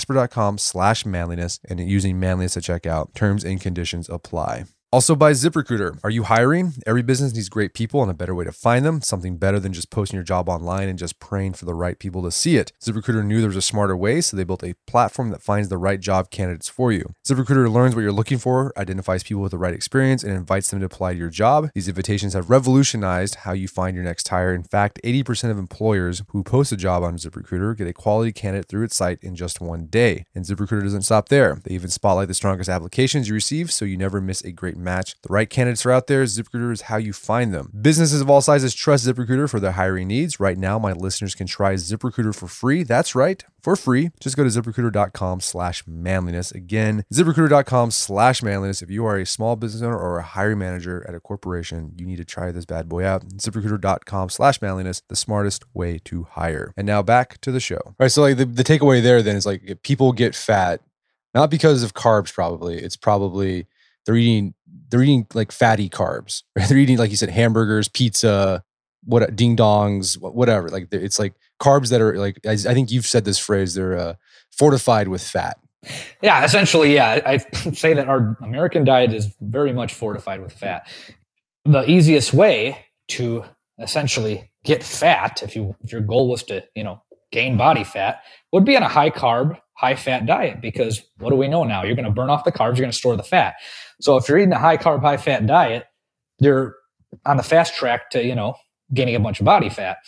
[SPEAKER 1] slash manliness and using manliness at checkout. Terms and conditions apply. Also by ZipRecruiter. Are you hiring? Every business needs great people and a better way to find them. Something better than just posting your job online and just praying for the right people to see it. ZipRecruiter knew there was a smarter way, so they built a platform that finds the right job candidates for you. ZipRecruiter learns what you're looking for, identifies people with the right experience, and invites them to apply to your job. These invitations have revolutionized how you find your next hire. In fact, 80% of employers who post a job on ZipRecruiter get a quality candidate through its site in just one day. And ZipRecruiter doesn't stop there. They even spotlight the strongest applications you receive so you never miss a great match. The right candidates are out there. ZipRecruiter is how you find them. Businesses of all sizes trust ZipRecruiter for their hiring needs. Right now, my listeners can try ZipRecruiter for free. That's right, for free. Just go to ziprecruiter.com slash manliness. Again, ziprecruiter.com slash manliness. If you are a small business owner or a hiring manager at a corporation, you need to try this bad boy out. ZipRecruiter.com slash manliness, the smartest way to hire. And now back to the show. All right, so like the, the takeaway there then is like people get fat, not because of carbs, probably. It's probably they're eating they're eating like fatty carbs. They're eating like you said hamburgers, pizza, what ding dongs, whatever. Like it's like carbs that are like I think you've said this phrase. They're uh, fortified with fat.
[SPEAKER 2] Yeah, essentially, yeah. I say that our American diet is very much fortified with fat. The easiest way to essentially get fat, if you if your goal was to you know gain body fat, would be on a high carb, high fat diet. Because what do we know now? You're going to burn off the carbs. You're going to store the fat. So if you're eating a high carb, high fat diet, you're on the fast track to, you know, gaining a bunch of body fat.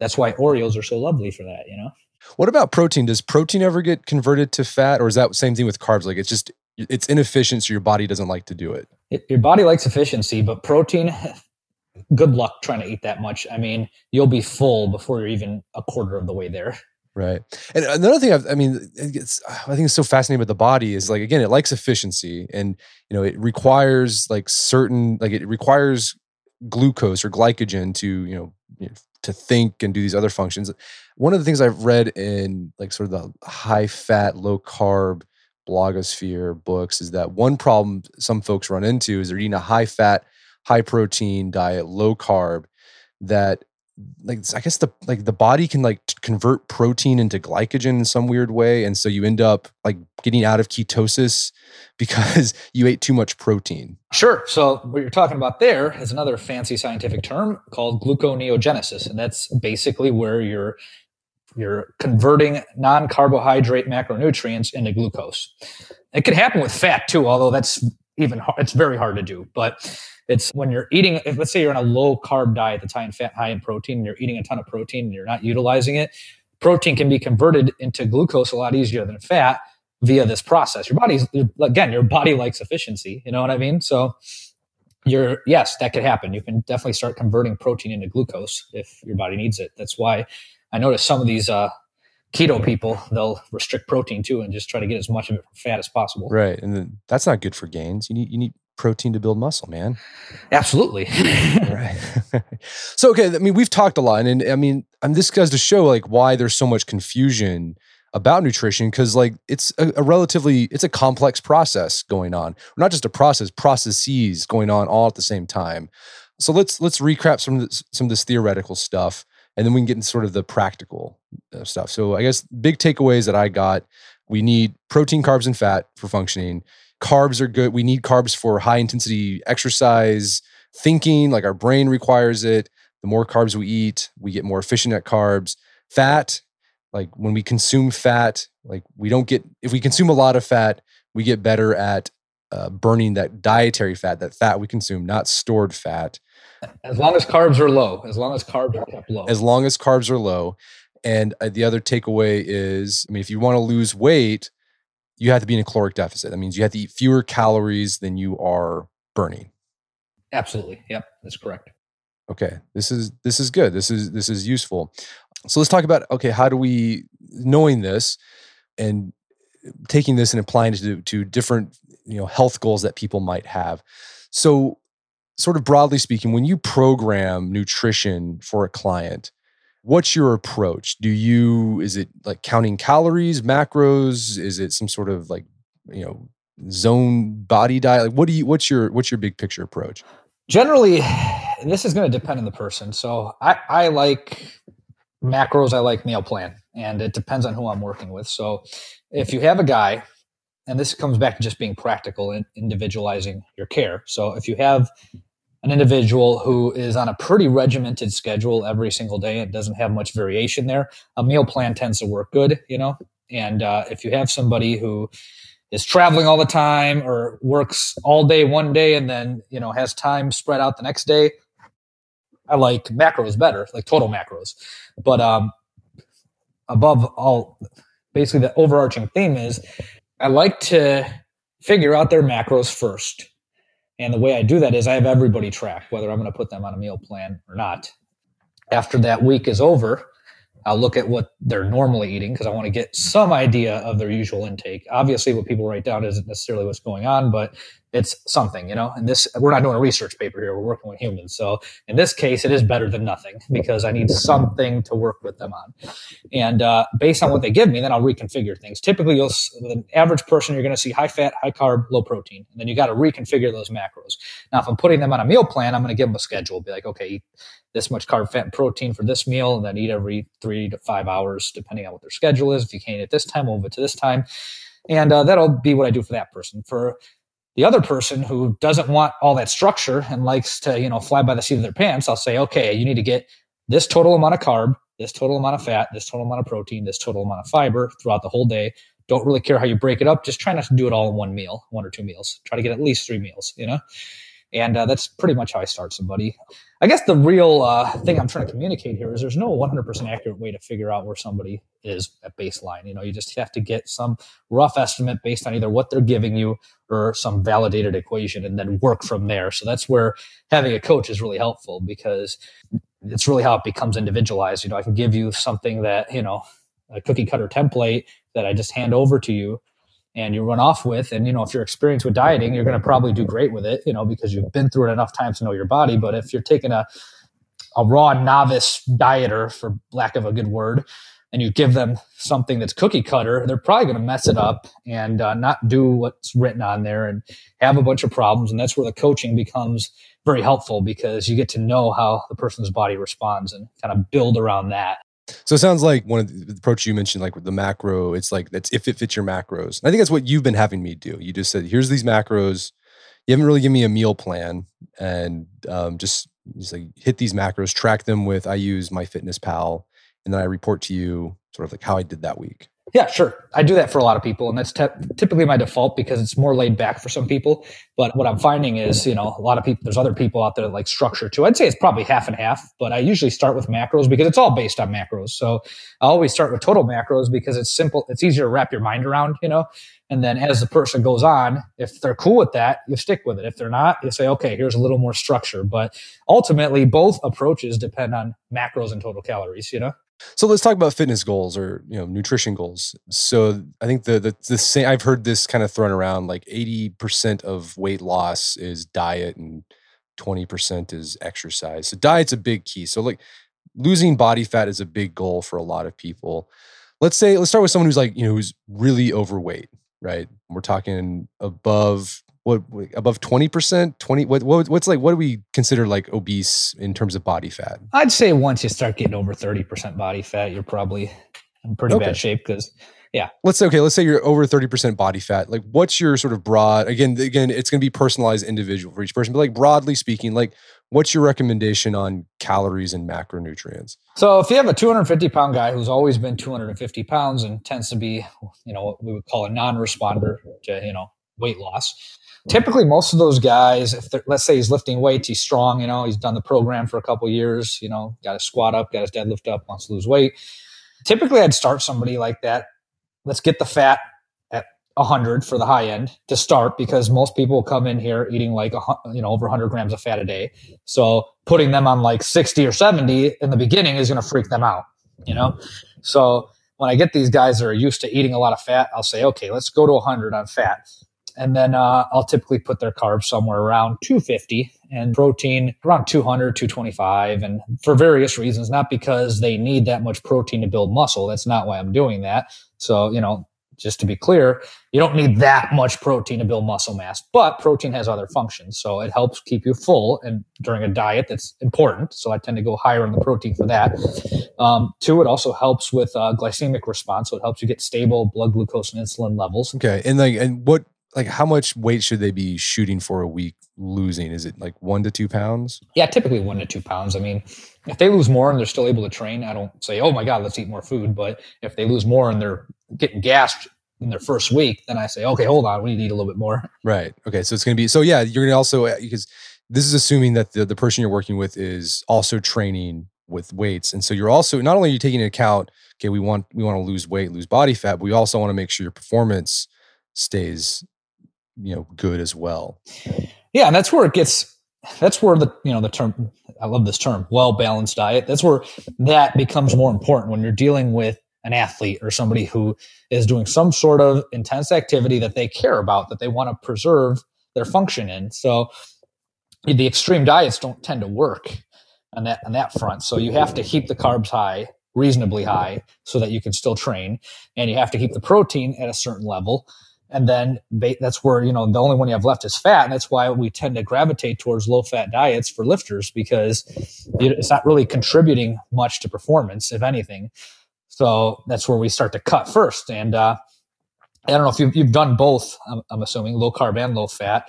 [SPEAKER 2] That's why Oreos are so lovely for that, you know?
[SPEAKER 1] What about protein? Does protein ever get converted to fat or is that same thing with carbs? Like it's just, it's inefficient. So your body doesn't like to do it.
[SPEAKER 2] it your body likes efficiency, but protein, good luck trying to eat that much. I mean, you'll be full before you're even a quarter of the way there.
[SPEAKER 1] Right. And another thing, I've, i mean, it's, I think it's so fascinating about the body is like, again, it likes efficiency and, you know, it requires like certain, like it requires glucose or glycogen to, you know, you know, to think and do these other functions. One of the things I've read in like sort of the high fat, low carb blogosphere books is that one problem some folks run into is they're eating a high fat, high protein diet, low carb that like I guess the like the body can like convert protein into glycogen in some weird way, and so you end up like getting out of ketosis because you ate too much protein.
[SPEAKER 2] Sure. So what you're talking about there is another fancy scientific term called gluconeogenesis, and that's basically where you're you're converting non-carbohydrate macronutrients into glucose. It can happen with fat too, although that's even it's very hard to do. But it's when you're eating, if, let's say you're on a low carb diet that's high in fat, high in protein, and you're eating a ton of protein and you're not utilizing it, protein can be converted into glucose a lot easier than fat via this process. Your body's, again, your body likes efficiency. You know what I mean? So you're, yes, that could happen. You can definitely start converting protein into glucose if your body needs it. That's why I notice some of these, uh, keto people they'll restrict protein too and just try to get as much of it from fat as possible
[SPEAKER 1] right and then that's not good for gains you need you need protein to build muscle, man.
[SPEAKER 2] Absolutely.
[SPEAKER 1] right. so okay, I mean, we've talked a lot, and, and I mean, and this goes to show like why there's so much confusion about nutrition because like it's a, a, relatively it's a complex process going on not just a process processes going on all at the same time so let's let's recap some of this, some of this theoretical stuff and then we can get into sort of the practical uh, stuff so i guess big takeaways that i got we need protein carbs and fat for functioning carbs are good. We need carbs for high intensity exercise, thinking, like our brain requires it. The more carbs we eat, we get more efficient at carbs. Fat, like when we consume fat, like we don't get, if we consume a lot of fat, we get better at uh, burning that dietary fat, that fat we consume, not stored fat.
[SPEAKER 2] As long as carbs are low, as long as carbs are kept low.
[SPEAKER 1] As long as carbs are low. And uh, the other takeaway is, I mean, if you want to lose weight, you have to be in a caloric deficit. That means you have to eat fewer calories than you are burning.
[SPEAKER 2] Absolutely. Yep, that's correct.
[SPEAKER 1] Okay. This is this is good. This is this is useful. So let's talk about okay, how do we knowing this and taking this and applying it to, to different, you know, health goals that people might have. So sort of broadly speaking, when you program nutrition for a client, what's your approach? Do you is it like counting calories macros? Is it some sort of like you know zone body diet? Like what do you what's your what's your big picture approach?
[SPEAKER 2] Generally this is going to depend on the person. So i i like macros i like meal plan and it depends on who i'm working with. So if you have a guy and this comes back to just being practical and individualizing your care. So if you have an individual who is on a pretty regimented schedule every single day and doesn't have much variation there, a meal plan tends to work good, you know. And uh, if you have somebody who is traveling all the time or works all day one day and then you know has time spread out the next day, I like macros better, like total macros. But um, above all, basically the overarching theme is I like to figure out their macros first and the way I do that is I have everybody track whether I'm going to put them on a meal plan or not. After that week is over, I'll look at what they're normally eating because I want to get some idea of their usual intake. Obviously, what people write down isn't necessarily what's going on, but it's something, you know. And this, we're not doing a research paper here; we're working with humans. So in this case, it is better than nothing because I need something to work with them on. And uh, based on what they give me, then I'll reconfigure things. Typically, you'll the average person you're going to see high fat, high carb, low protein, and then you got to reconfigure those macros. Now, if I'm putting them on a meal plan, I'm going to give them a schedule. Be like, okay, eat this much carb, fat, and protein for this meal, and then eat every three to five hours, depending on what their schedule is. If you can't eat at this time, move it to this time. And uh, that'll be what I do for that person. For the other person who doesn't want all that structure and likes to, you know, fly by the seat of their pants, I'll say, okay, you need to get this total amount of carb, this total amount of fat, this total amount of protein, this total amount of fiber throughout the whole day. Don't really care how you break it up. Just try not to do it all in one meal, one or two meals. Try to get at least three meals, you know? And uh, that's pretty much how I start somebody. I guess the real uh, thing I'm trying to communicate here is there's no 100% accurate way to figure out where somebody is at baseline. You know, you just have to get some rough estimate based on either what they're giving you or some validated equation and then work from there. So that's where having a coach is really helpful because it's really how it becomes individualized. You know, I can give you something that, you know, a cookie cutter template that I just hand over to you and you run off with. And, you know, if you're experienced with dieting, you're going to probably do great with it, you know, because you've been through it enough times to know your body. But if you're taking a, a raw novice dieter, for lack of a good word, and you give them something that's cookie cutter, they're probably going to mess it up and uh, not do what's written on there and have a bunch of problems. And that's where the coaching becomes very helpful because you get to know how the person's body responds and kind of build around that.
[SPEAKER 1] So it sounds like one of the approach you mentioned, like with the macro, it's like that's if it fits your macros. And I think that's what you've been having me do. You just said, here's these macros. You haven't really given me a meal plan and um, just, just like hit these macros, track them with, I use MyFitnessPal, and then I report to you sort of like how I did that week.
[SPEAKER 2] Yeah, sure. I do that for a lot of people, and that's te- typically my default because it's more laid back for some people. But what I'm finding is, you know, a lot of people, there's other people out there that like structure too. I'd say it's probably half and half, but I usually start with macros because it's all based on macros. So I always start with total macros because it's simple, it's easier to wrap your mind around, you know. And then as the person goes on, if they're cool with that, you stick with it. If they're not, you say, okay, here's a little more structure. But ultimately, both approaches depend on macros and total calories, you know?
[SPEAKER 1] So let's talk about fitness goals or you know nutrition goals. So I think the the, the same I've heard this kind of thrown around like 80% of weight loss is diet and 20% is exercise. So diet's a big key. So like losing body fat is a big goal for a lot of people. Let's say let's start with someone who's like, you know, who's really overweight, right? We're talking above what above 20% 20 what, what, what's like what do we consider like obese in terms of body fat?
[SPEAKER 2] I'd say once you start getting over 30% body fat you're probably in pretty okay. bad shape because yeah.
[SPEAKER 1] Let's say okay let's say you're over 30% body fat like what's your sort of broad again again it's going to be personalized individual for each person but like broadly speaking like what's your recommendation on calories and macronutrients?
[SPEAKER 2] So if you have a 250 pound guy who's always been 250 pounds and tends to be you know what we would call a non-responder to you know weight loss typically most of those guys if let's say he's lifting weights he's strong you know he's done the program for a couple years you know got his squat up got his deadlift up wants to lose weight. Typically i'd start somebody like that. Let's get the fat at 100 for the high end to start because most people come in here eating like a, you know over 100 grams of fat a day. So putting them on like 60 or 70 in the beginning is going to freak them out you know? So when i get these guys that are used to eating a lot of fat i'll say okay let's go to 100 on fat and then uh, I'll typically put their carbs somewhere around 250 and protein around 200, 225. And for various reasons, not because they need that much protein to build muscle. That's not why I'm doing that. So, you know, just to be clear, you don't need that much protein to build muscle mass, but protein has other functions. So it helps keep you full and during a diet that's important. So I tend to go higher on the protein for that. Um, two, it also helps with uh, glycemic response. So it helps you get stable blood glucose and insulin levels.
[SPEAKER 1] Okay. And like, and what, like, how much weight should they be shooting for a week losing? Is it like one to two pounds?
[SPEAKER 2] Yeah, typically one to two pounds. I mean, if they lose more and they're still able to train, I don't say, oh my God, let's eat more food. But if they lose more and they're getting gassed in their first week, then I say, okay, hold on, we need to eat a little bit more.
[SPEAKER 1] Right. Okay. So it's going to be, so yeah, you're going to also, uh, because this is assuming that the, the person you're working with is also training with weights. And so you're also, not only are you taking into account, okay, we want, we want to lose weight, lose body fat, but we also want to make sure your performance stays, you know, good as well.
[SPEAKER 2] Yeah. And that's where it gets, that's where the, you know, the term, I love this term, well balanced diet. That's where that becomes more important when you're dealing with an athlete or somebody who is doing some sort of intense activity that they care about, that they want to preserve their function in. So the extreme diets don't tend to work on that on that front. So you have to keep the carbs high, reasonably high, so that you can still train, and you have to keep the protein at a certain level. And then that's where you know the only one you have left is fat, and that's why we tend to gravitate towards low fat diets for lifters because it's not really contributing much to performance, if anything. So that's where we start to cut first. And uh, I don't know if you've, you've done both, I'm, I'm assuming low carb and low fat,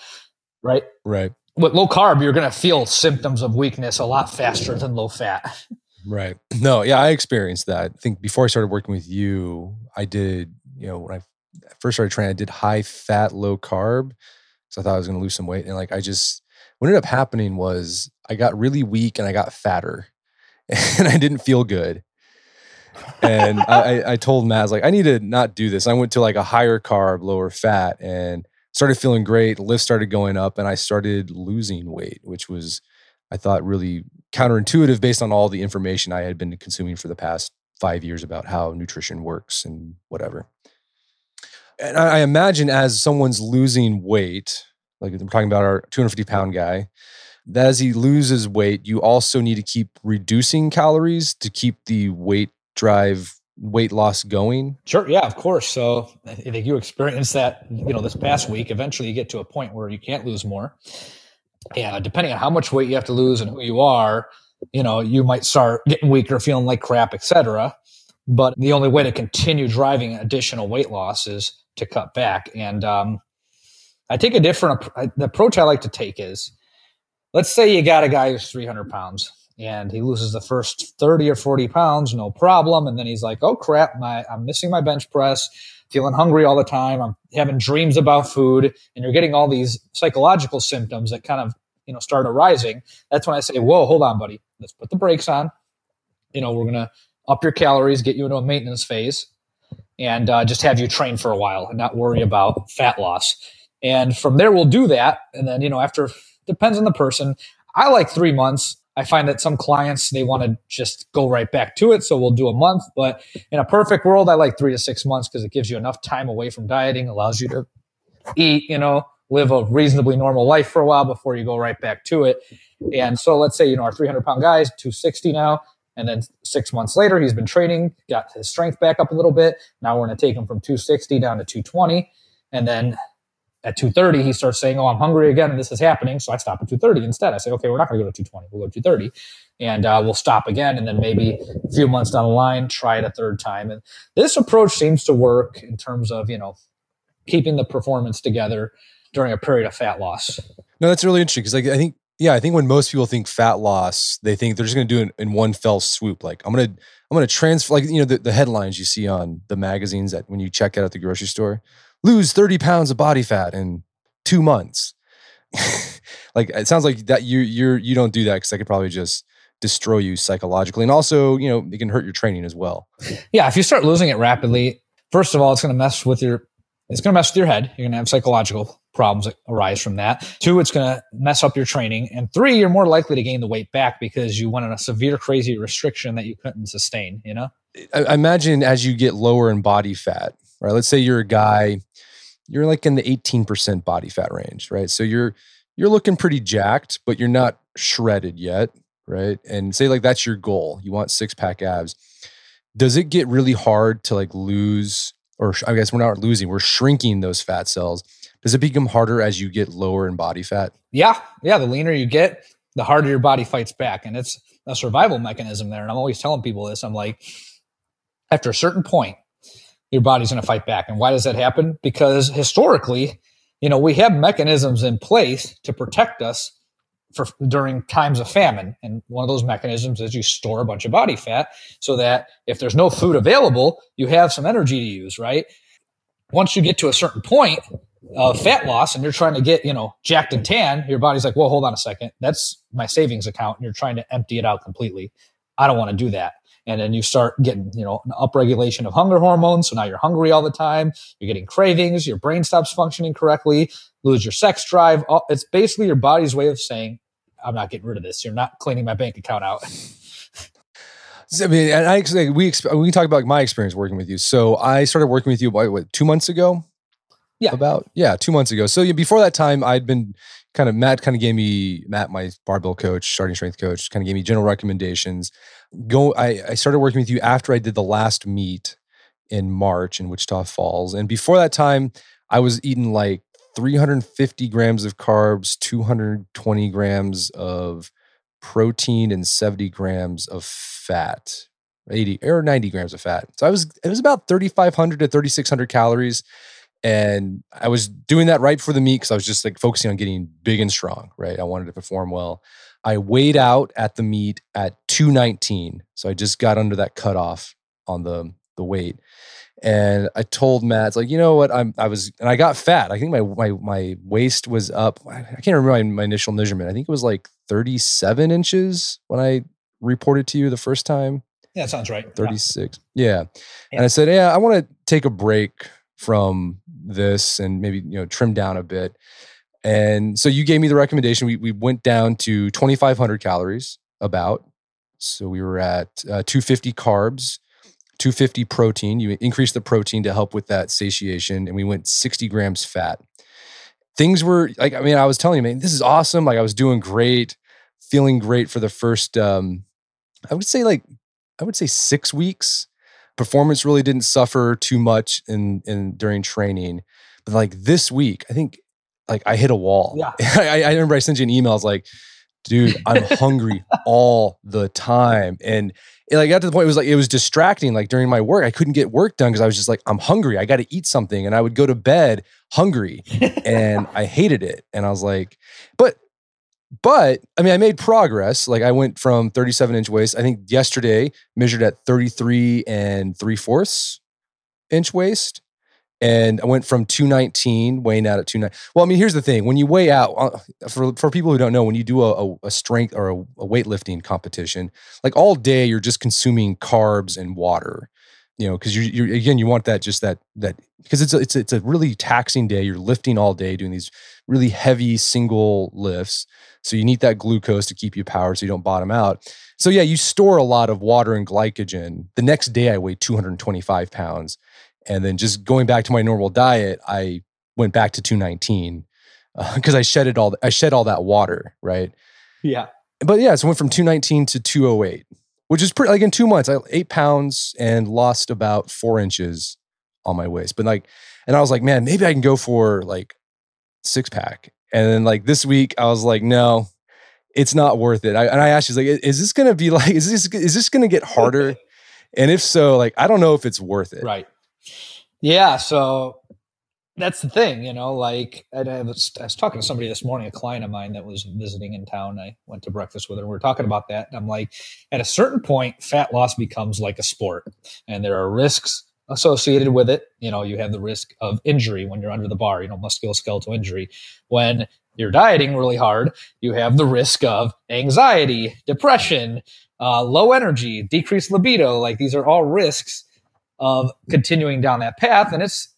[SPEAKER 2] right?
[SPEAKER 1] Right.
[SPEAKER 2] With low carb, you're going to feel symptoms of weakness a lot faster than low fat.
[SPEAKER 1] Right. No, yeah, I experienced that. I think before I started working with you, I did, you know, when I first started training, I did high fat, low carb. So I thought I was going to lose some weight. And like, I just, what ended up happening was I got really weak and I got fatter and I didn't feel good and I, I told was like, I need to not do this. I went to like a higher carb, lower fat, and started feeling great. Lift started going up, and I started losing weight, which was, I thought, really counterintuitive based on all the information I had been consuming for the past five years about how nutrition works and whatever. And I imagine as someone's losing weight, like we're talking about our 250 pound guy, that as he loses weight, you also need to keep reducing calories to keep the weight drive weight loss going?
[SPEAKER 2] Sure. Yeah, of course. So I think you experienced that, you know, this past week. Eventually you get to a point where you can't lose more. yeah depending on how much weight you have to lose and who you are, you know, you might start getting weaker, feeling like crap, etc. But the only way to continue driving additional weight loss is to cut back. And um, I take a different the approach I like to take is let's say you got a guy who's 300 pounds and he loses the first 30 or 40 pounds, no problem. And then he's like, oh crap, my, I'm missing my bench press, feeling hungry all the time. I'm having dreams about food. And you're getting all these psychological symptoms that kind of, you know, start arising. That's when I say, whoa, hold on, buddy. Let's put the brakes on. You know, we're going to up your calories, get you into a maintenance phase, and uh, just have you train for a while and not worry about fat loss. And from there, we'll do that. And then, you know, after, depends on the person. I like three months I find that some clients they want to just go right back to it, so we'll do a month. But in a perfect world, I like three to six months because it gives you enough time away from dieting, allows you to eat, you know, live a reasonably normal life for a while before you go right back to it. And so let's say you know our 300 pound guys, 260 now, and then six months later he's been training, got his strength back up a little bit. Now we're going to take him from 260 down to 220, and then at 230 he starts saying oh i'm hungry again and this is happening. So i stop at 230 instead. I say okay we're not going to go to 220 we'll go to 230 and uh, we'll stop again and then maybe a few months down the line try it a third time. And this approach seems to work in terms of you know keeping the performance together during a period of fat loss.
[SPEAKER 1] No that's really interesting because like i think yeah i think when most people think fat loss they think they're just going to do it in one fell swoop like i'm going to i'm going to transfer like you know the, the headlines you see on the magazines that when you check out at the grocery store lose 30 pounds of body fat in two months. like it sounds like that you you're you don't do that because I could probably just destroy you psychologically and also you know it can hurt your training as well
[SPEAKER 2] yeah if you start losing it rapidly first of all it's going to mess with your it's going to mess with your head you're going to have psychological problems that arise from that two it's going to mess up your training and three you're more likely to gain the weight back because you went on a severe crazy restriction that you couldn't sustain you know
[SPEAKER 1] I imagine as you get lower in body fat right? Let's say you're a guy, you're like in the 18% body fat range, right? So you're you're looking pretty jacked, but you're not shredded yet, right? And say like that's your goal. You want six pack abs. Does it get really hard to like lose or I guess we're not losing, we're shrinking those fat cells. Does it become harder as you get lower in body fat?
[SPEAKER 2] Yeah. Yeah. The leaner you get, the harder your body fights back. And it's a survival mechanism there. And I'm always telling people this. I'm like, after a certain point, your body's going to fight back. And why does that happen? Because historically, you know, we have mechanisms in place to protect us for during times of famine. And one of those mechanisms is you store a bunch of body fat so that if there's no food available, you have some energy to use, right? Once you get to a certain point of fat loss and you're trying to get, you know, jacked and tan, your body's like, well, hold on a second. That's my savings account. And you're trying to empty it out completely. I don't want to do that and then you start getting you know an upregulation of hunger hormones so now you're hungry all the time you're getting cravings your brain stops functioning correctly lose your sex drive it's basically your body's way of saying i'm not getting rid of this you're not cleaning my bank account out
[SPEAKER 1] I mean, and I we we can talk about my experience working with you. So I started working with you what, what two months ago.
[SPEAKER 2] Yeah,
[SPEAKER 1] about yeah, two months ago. So yeah, before that time, I'd been kind of Matt kind of gave me Matt, my barbell coach, starting strength coach, kind of gave me general recommendations go I, I started working with you after I did the last meet in March in Wichita Falls. And before that time, I was eating like 350 grams of carbs, 220 grams of protein, and 70 grams of fat. 80 or 90 grams of fat. So I was it was about 3500 to 3600 calories and I was doing that right before the meet cuz I was just like focusing on getting big and strong, right? I wanted to perform well. I weighed out at the meet at 219. So I just got under that cutoff on the the weight. And I told Matt, it's like, you know what? I'm I was and I got fat. I think my my my waist was up. I can't remember my, my initial measurement. I think it was like 37 inches when I reported to you the first time.
[SPEAKER 2] Yeah, that sounds right.
[SPEAKER 1] 36. Yeah. yeah. And I said, Yeah, I want to take a break from this and maybe, you know, trim down a bit. And so you gave me the recommendation. We, we went down to 2,500 calories about. So we were at uh, 250 carbs, 250 protein. You increase the protein to help with that satiation. And we went 60 grams fat. Things were like, I mean, I was telling you, man, this is awesome. Like I was doing great, feeling great for the first, um, I would say like, I would say six weeks. Performance really didn't suffer too much in, in during training. But like this week, I think like I hit a wall.
[SPEAKER 2] Yeah.
[SPEAKER 1] I, I remember I sent you an email. I was like, dude, I'm hungry all the time. And it like got to the point it was like it was distracting. Like during my work, I couldn't get work done because I was just like, I'm hungry. I got to eat something. And I would go to bed hungry. and I hated it. And I was like, but but I mean, I made progress. Like I went from 37 inch waist. I think yesterday measured at 33 and three fourths inch waist and I went from 219 weighing out at 29. Well, I mean, here's the thing: when you weigh out, uh, for for people who don't know, when you do a, a strength or a, a weightlifting competition, like all day you're just consuming carbs and water. You know, because you you again you want that just that that because it's a, it's it's a really taxing day. You're lifting all day, doing these really heavy single lifts. So you need that glucose to keep you powered, so you don't bottom out. So yeah, you store a lot of water and glycogen. The next day I weighed 225 pounds and then just going back to my normal diet, I went back to 219 because uh, I shedded all I shed all that water, right?
[SPEAKER 2] Yeah.
[SPEAKER 1] But yeah, so I went from 219 to 208, which is pretty like in two months, I eight pounds and lost about four inches on my waist. But like, and I was like, man, maybe I can go for like six pack. And then like this week, I was like, no, it's not worth it. I, and I asked, she's like, is this going to be like, is this, is this going to get harder? and if so, like, I don't know if it's worth it.
[SPEAKER 2] Right. Yeah, so that's the thing, you know. Like I was, I was talking to somebody this morning, a client of mine that was visiting in town. I went to breakfast with her. And we are talking about that, and I'm like, at a certain point, fat loss becomes like a sport, and there are risks associated with it. You know, you have the risk of injury when you're under the bar. You know, musculoskeletal injury. When you're dieting really hard, you have the risk of anxiety, depression, uh, low energy, decreased libido. Like these are all risks of continuing down that path. And it's,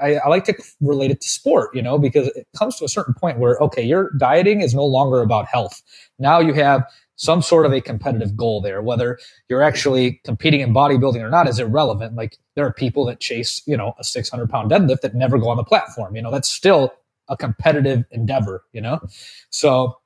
[SPEAKER 2] I, I, like to relate it to sport, you know, because it comes to a certain point where, okay, your dieting is no longer about health. Now you have some sort of a competitive goal there. Whether you're actually competing in bodybuilding or not is irrelevant. Like there are people that chase, you know, a 600 pound deadlift that never go on the platform. You know, that's still a competitive endeavor, you know? So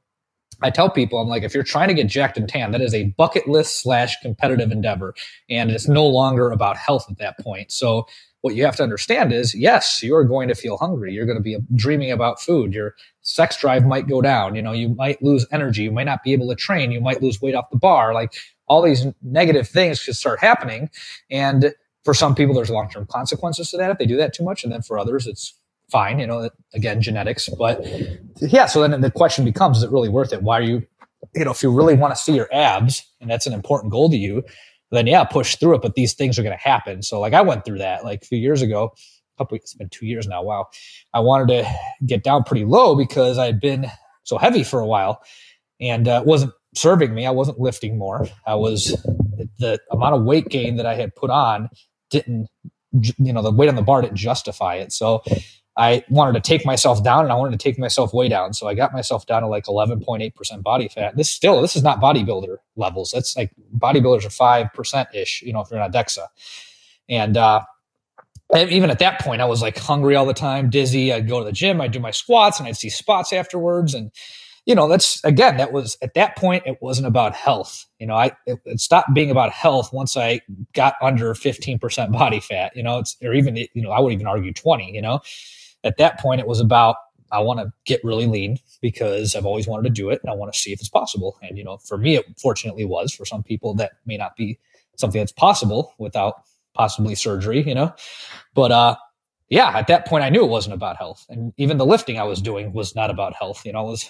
[SPEAKER 2] I tell people, I'm like, if you're trying to get jacked and tan, that is a bucket list slash competitive endeavor. And it's no longer about health at that point. So what you have to understand is yes, you're going to feel hungry. You're going to be dreaming about food. Your sex drive might go down. You know, you might lose energy. You might not be able to train. You might lose weight off the bar. Like all these negative things could start happening. And for some people, there's long term consequences to that if they do that too much. And then for others, it's fine. You know, again, genetics. But yeah, so then the question becomes is it really worth it? Why are you, you know, if you really want to see your abs and that's an important goal to you, then yeah, push through it. But these things are going to happen. So like I went through that like a few years ago. a Couple, it's been two years now. Wow. I wanted to get down pretty low because I'd been so heavy for a while and uh, wasn't serving me. I wasn't lifting more. I was the amount of weight gain that I had put on didn't, you know, the weight on the bar didn't justify it. So I wanted to take myself down and I wanted to take myself way down. So I got myself down to like 11.8% body fat. This still, this is not bodybuilder levels. That's like bodybuilders are 5% ish, you know, if you're not DEXA. And, uh, even at that point, I was like hungry all the time, dizzy. I'd go to the gym, I'd do my squats, and I'd see spots afterwards. And you know, that's again, that was at that point, it wasn't about health. You know, I it, it stopped being about health once I got under 15% body fat, you know, it's or even you know, I would even argue 20, you know. At that point, it was about I want to get really lean because I've always wanted to do it and I want to see if it's possible. And, you know, for me, it fortunately was. For some people, that may not be something that's possible without possibly surgery, you know. But uh yeah, at that point I knew it wasn't about health. And even the lifting I was doing was not about health. You know, I was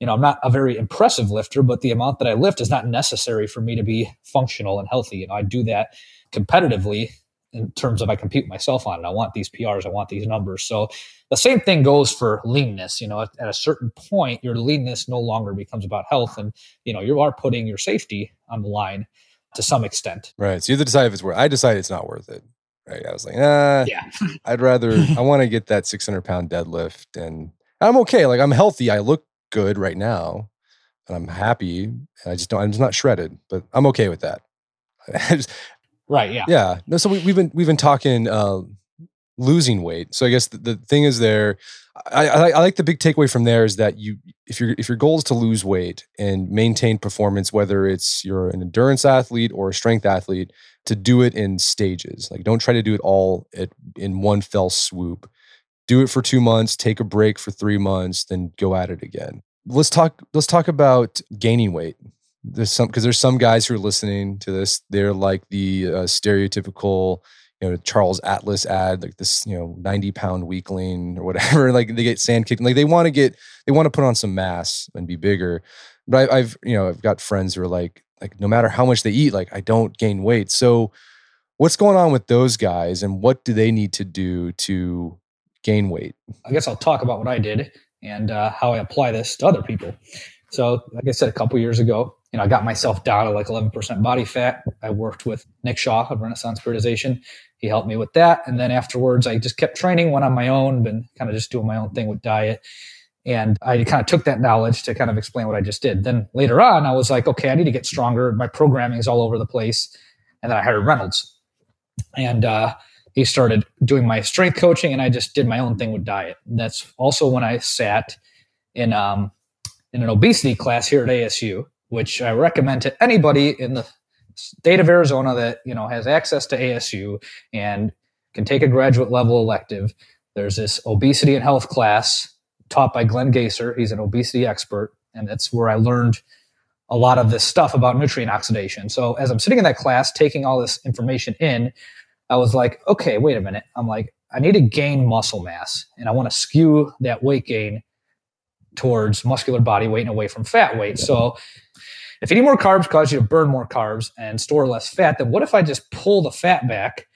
[SPEAKER 2] you know, I'm not a very impressive lifter, but the amount that I lift is not necessary for me to be functional and healthy. You know, I do that competitively in terms of I compete myself on it. I want these PRs, I want these numbers. So the same thing goes for leanness. You know, at, at, a certain point, your leanness no longer becomes about health, and you know you are putting your safety on the line to some extent.
[SPEAKER 1] Right. So you have to decide if it's worth. I decide it's not worth it. Right. I was like, ah,
[SPEAKER 2] yeah.
[SPEAKER 1] I'd rather. I want to get that 600 pound deadlift, and I'm okay. Like I'm healthy. I look good right now, and I'm happy. And I just don't. I'm just not shredded, but I'm okay with that.
[SPEAKER 2] right. Yeah.
[SPEAKER 1] Yeah. No. So we, have been we've been talking uh, losing weight. So I guess the, the thing is there. I, I, I like the big takeaway from there is that you if your if your goal is to lose weight and maintain performance, whether it's you're an endurance athlete or a strength athlete, to do it in stages. Like don't try to do it all at in one fell swoop do it for two months, take a break for three months, then go at it again. Let's talk. Let's talk about gaining weight. There's some because there's some guys who are listening to this. They're like the uh, stereotypical, you know, Charles Atlas ad, like this, you know, 90 pound weakling or whatever. like they get sand kicked. Like they want to get, they want to put on some mass and be bigger. But I, I've, you know, I've got friends who are like, like no matter how much they eat, like I don't gain weight. So what's going on with those guys and what do they need to do to gain weight?
[SPEAKER 2] I guess I'll talk about what I did and uh, how I apply this to other people. So, like I said, a couple years ago, you know, I got myself down to like 11% body fat. I worked with Nick Shaw of Renaissance Periodization. He helped me with that. And then afterwards, I just kept training, went on my own, been kind of just doing my own thing with diet. And I kind of took that knowledge to kind of explain what I just did. Then later on, I was like, okay, I need to get stronger. My programming is all over the place. And then I hired Reynolds. And uh, he started doing my strength coaching and I just did my own thing with diet. That's also when I sat in um, in an obesity class here at ASU, which I recommend to anybody in the state of Arizona that you know has access to ASU and can take a graduate level elective. There's this obesity and health class taught by Glenn Gaesser. He's an obesity expert, and that's where I learned a lot of this stuff about nutrient oxidation. So as I'm sitting in that class, taking all this information in, I was like, okay, wait a minute. I'm like, I need to gain muscle mass and I want to skew that weight gain towards muscular body weight and away from fat weight. So if eating more carbs causes you to burn more carbs and store less fat, then what if I just pull the fat back,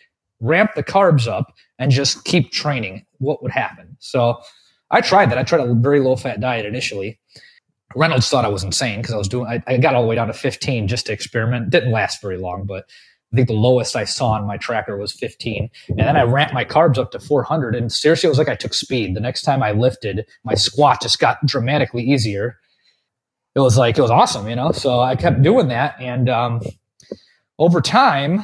[SPEAKER 2] ramp the carbs up, and just keep training? What would happen? So I tried that. I tried a very low fat diet initially. Reynolds thought I was insane because I was doing, I, I, got all the way down to 15 just to experiment. Didn't last very long, but I think the lowest I saw on my tracker was 15. And then I ramped my carbs up to 400. And seriously, it was like I took speed. The next time I lifted, my squat just got dramatically easier. It was like, it was awesome, you know? So I kept doing that. And um, over time,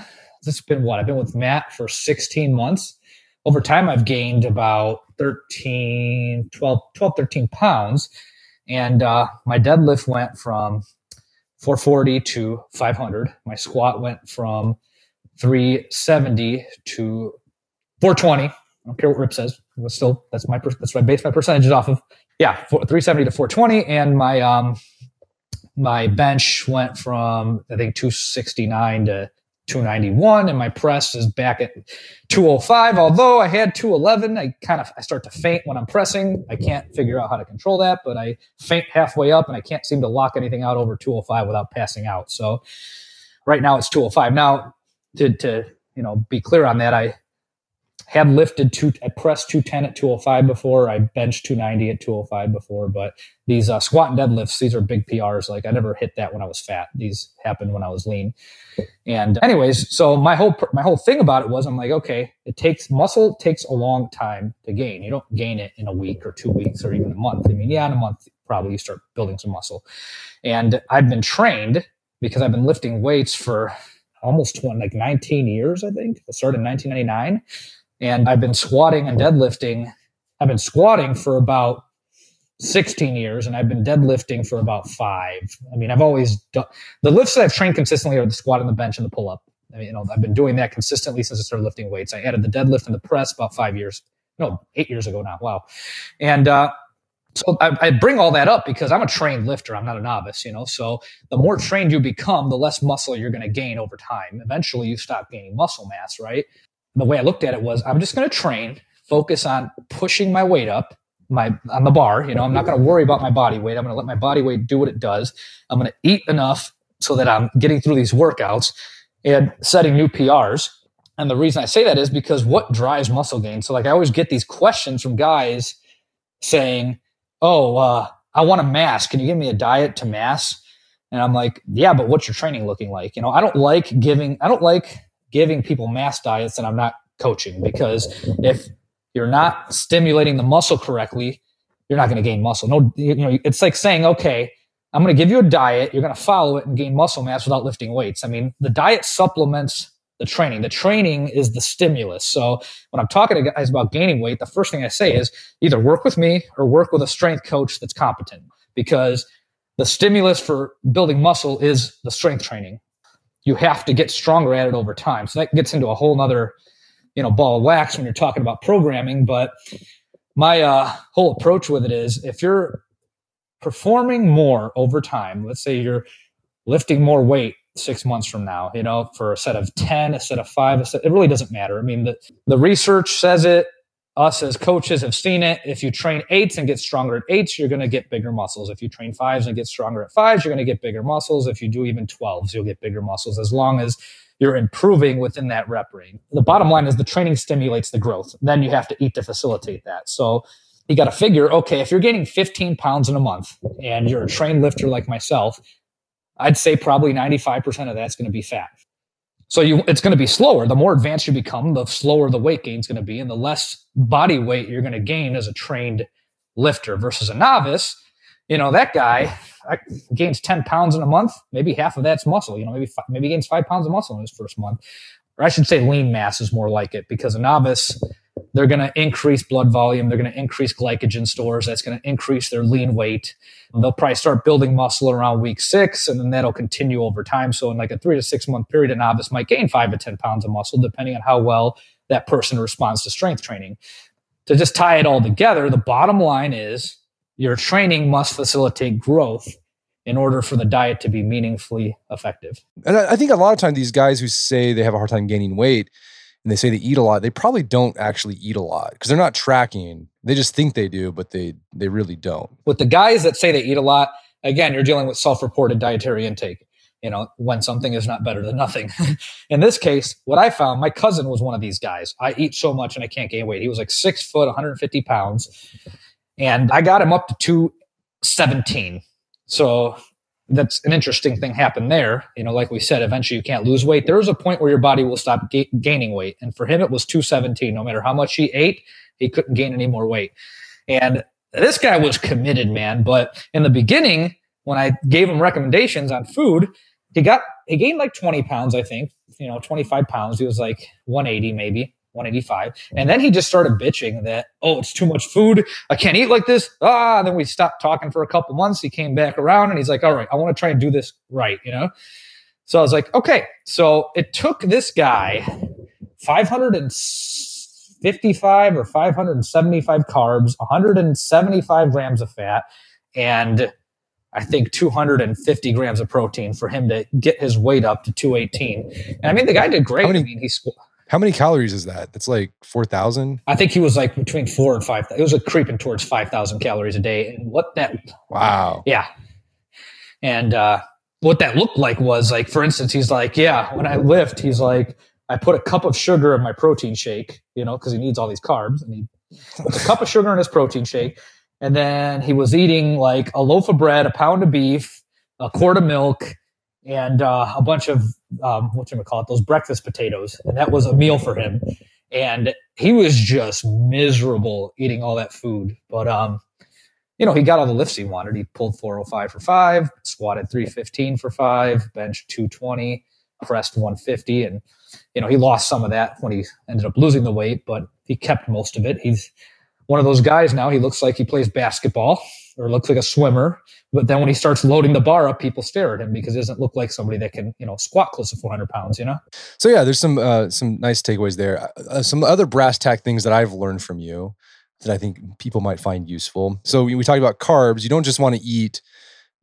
[SPEAKER 2] this has been what? I've been with Matt for 16 months. Over time, I've gained about 13, 12, 12 13 pounds. And uh, my deadlift went from 440 to 500. My squat went from 370 to 420. I don't care what Rip says. Still that's my that's what I base my percentages off of. Yeah, 370 to 420, and my um my mm-hmm. bench went from I think 269 to 291 and my press is back at 205 although i had 211 i kind of i start to faint when i'm pressing. I can't figure out how to control that but i faint halfway up and i can't seem to lock anything out over 205 without passing out. So right now it's 205 now to, to you know be clear on that i had lifted two, I pressed 210 at 205 before. I benched 290 at 205 before, but these uh, squat and deadlifts, these are big PRs. Like I never hit that when I was fat. These happened when I was lean. And anyways, so my whole, my whole thing about it was I'm like, okay, it takes muscle takes a long time to gain. You don't gain it in a week or two weeks or even a month. I mean, yeah, in a month, probably you start building some muscle. And I've been trained because I've been lifting weights for almost 20, like 19 years, I think. I started in 1999 and I've been squatting and deadlifting. I've been squatting for about 16 years and I've been deadlifting for about five. I mean, I've always done the lifts that I've trained consistently are the squat and the bench and the pull up. I mean, you know, I've been doing that consistently since I started lifting weights. I added the deadlift and the press about five years, no, eight years ago now. Wow. And, uh, so I, I, bring all that up because I'm a trained lifter. I'm not a novice, you know. So the more trained you become, the less muscle you're going to gain over time. Eventually, you stop gaining muscle mass, right? The way I looked at it was I'm just going to train, focus on pushing my weight up my on the bar. You know, I'm not going to worry about my body weight. I'm going to let my body weight do what it does. I'm going to eat enough so that I'm getting through these workouts and setting new PRs. And the reason I say that is because what drives muscle gain? So like I always get these questions from guys saying, "Oh, uh, I want a mass. Can you give me a diet to mass?" And I'm like, "Yeah, but what's your training looking like?" You know, I don't like giving. I don't like giving people mass diets and I'm not coaching because if you're not stimulating the muscle correctly, you're not going to gain muscle. No, you know, it's like saying, okay, I'm going to give you a diet. You're going to follow it and gain muscle mass without lifting weights. I mean, the diet supplements the training. The training is the stimulus. So when I'm talking to guys about gaining weight, the first thing I say is either work with me or work with a strength coach that's competent because the stimulus for building muscle is the strength training you have to get stronger at it over time. So that gets into a whole nother, you know, ball of wax when you're talking about programming. But my uh, whole approach with it is if you're performing more over time, let's say you're lifting more weight six months from now, you know, for a set of 10, a set of five, a set, it really doesn't matter. I mean, the, the research says it, us as coaches have seen it. If you train eights and get stronger at eights, you're going to get bigger muscles. If you train fives and get stronger at fives, you're going to get bigger muscles. If you do even 12s, you'll get bigger muscles as long as you're improving within that rep range. The bottom line is the training stimulates the growth. Then you have to eat to facilitate that. So you got to figure, okay, if you're gaining 15 pounds in a month and you're a trained lifter like myself, I'd say probably 95% of that's going to be fat. So you, it's going to be slower. The more advanced you become, the slower the weight gain is going to be, and the less body weight you're going to gain as a trained lifter versus a novice. You know that guy gains ten pounds in a month. Maybe half of that's muscle. You know, maybe maybe gains five pounds of muscle in his first month, or I should say, lean mass is more like it because a novice they're going to increase blood volume. They're going to increase glycogen stores. That's going to increase their lean weight. They'll probably start building muscle around week six, and then that'll continue over time. So, in like a three to six month period, a novice might gain five to 10 pounds of muscle, depending on how well that person responds to strength training. To just tie it all together, the bottom line is your training must facilitate growth in order for the diet to be meaningfully effective.
[SPEAKER 1] And I think a lot of times these guys who say they have a hard time gaining weight, and they say they eat a lot, they probably don't actually eat a lot because they're not tracking. They just think they do, but they they really don't.
[SPEAKER 2] With the guys that say they eat a lot, again, you're dealing with self-reported dietary intake. You know, when something is not better than nothing. In this case, what I found, my cousin was one of these guys. I eat so much and I can't gain weight. He was like six foot, 150 pounds, and I got him up to 217. So that's an interesting thing happened there. You know, like we said, eventually you can't lose weight. There's a point where your body will stop ga- gaining weight. And for him, it was 217. No matter how much he ate, he couldn't gain any more weight. And this guy was committed, man. But in the beginning, when I gave him recommendations on food, he got, he gained like 20 pounds, I think, you know, 25 pounds. He was like 180 maybe. 185. And then he just started bitching that, oh, it's too much food. I can't eat like this. Ah, and then we stopped talking for a couple months. He came back around and he's like, all right, I want to try and do this right, you know? So I was like, okay. So it took this guy 555 or 575 carbs, 175 grams of fat, and I think 250 grams of protein for him to get his weight up to 218. And I mean, the guy did great. I mean, he's.
[SPEAKER 1] How many calories is that? That's like 4,000.
[SPEAKER 2] I think he was like between four and five. It was a creeping towards 5,000 calories a day. And what that
[SPEAKER 1] Wow.
[SPEAKER 2] Yeah. And uh, what that looked like was like, for instance, he's like, yeah, when I lift, he's like, I put a cup of sugar in my protein shake, you know, because he needs all these carbs. And he puts a cup of sugar in his protein shake. And then he was eating like a loaf of bread, a pound of beef, a quart of milk, and uh, a bunch of, um, what you call it, those breakfast potatoes. And that was a meal for him. And he was just miserable eating all that food. But, um, you know, he got all the lifts he wanted. He pulled 405 for five, squatted 315 for five, bench 220, pressed 150. And, you know, he lost some of that when he ended up losing the weight, but he kept most of it. He's one of those guys now. He looks like he plays basketball or looks like a swimmer. But then when he starts loading the bar up, people stare at him because he doesn't look like somebody that can, you know, squat close to 400 pounds, you know?
[SPEAKER 1] So yeah, there's some uh, some nice takeaways there. Uh, some other brass tack things that I've learned from you that I think people might find useful. So we, we talked about carbs. You don't just want to eat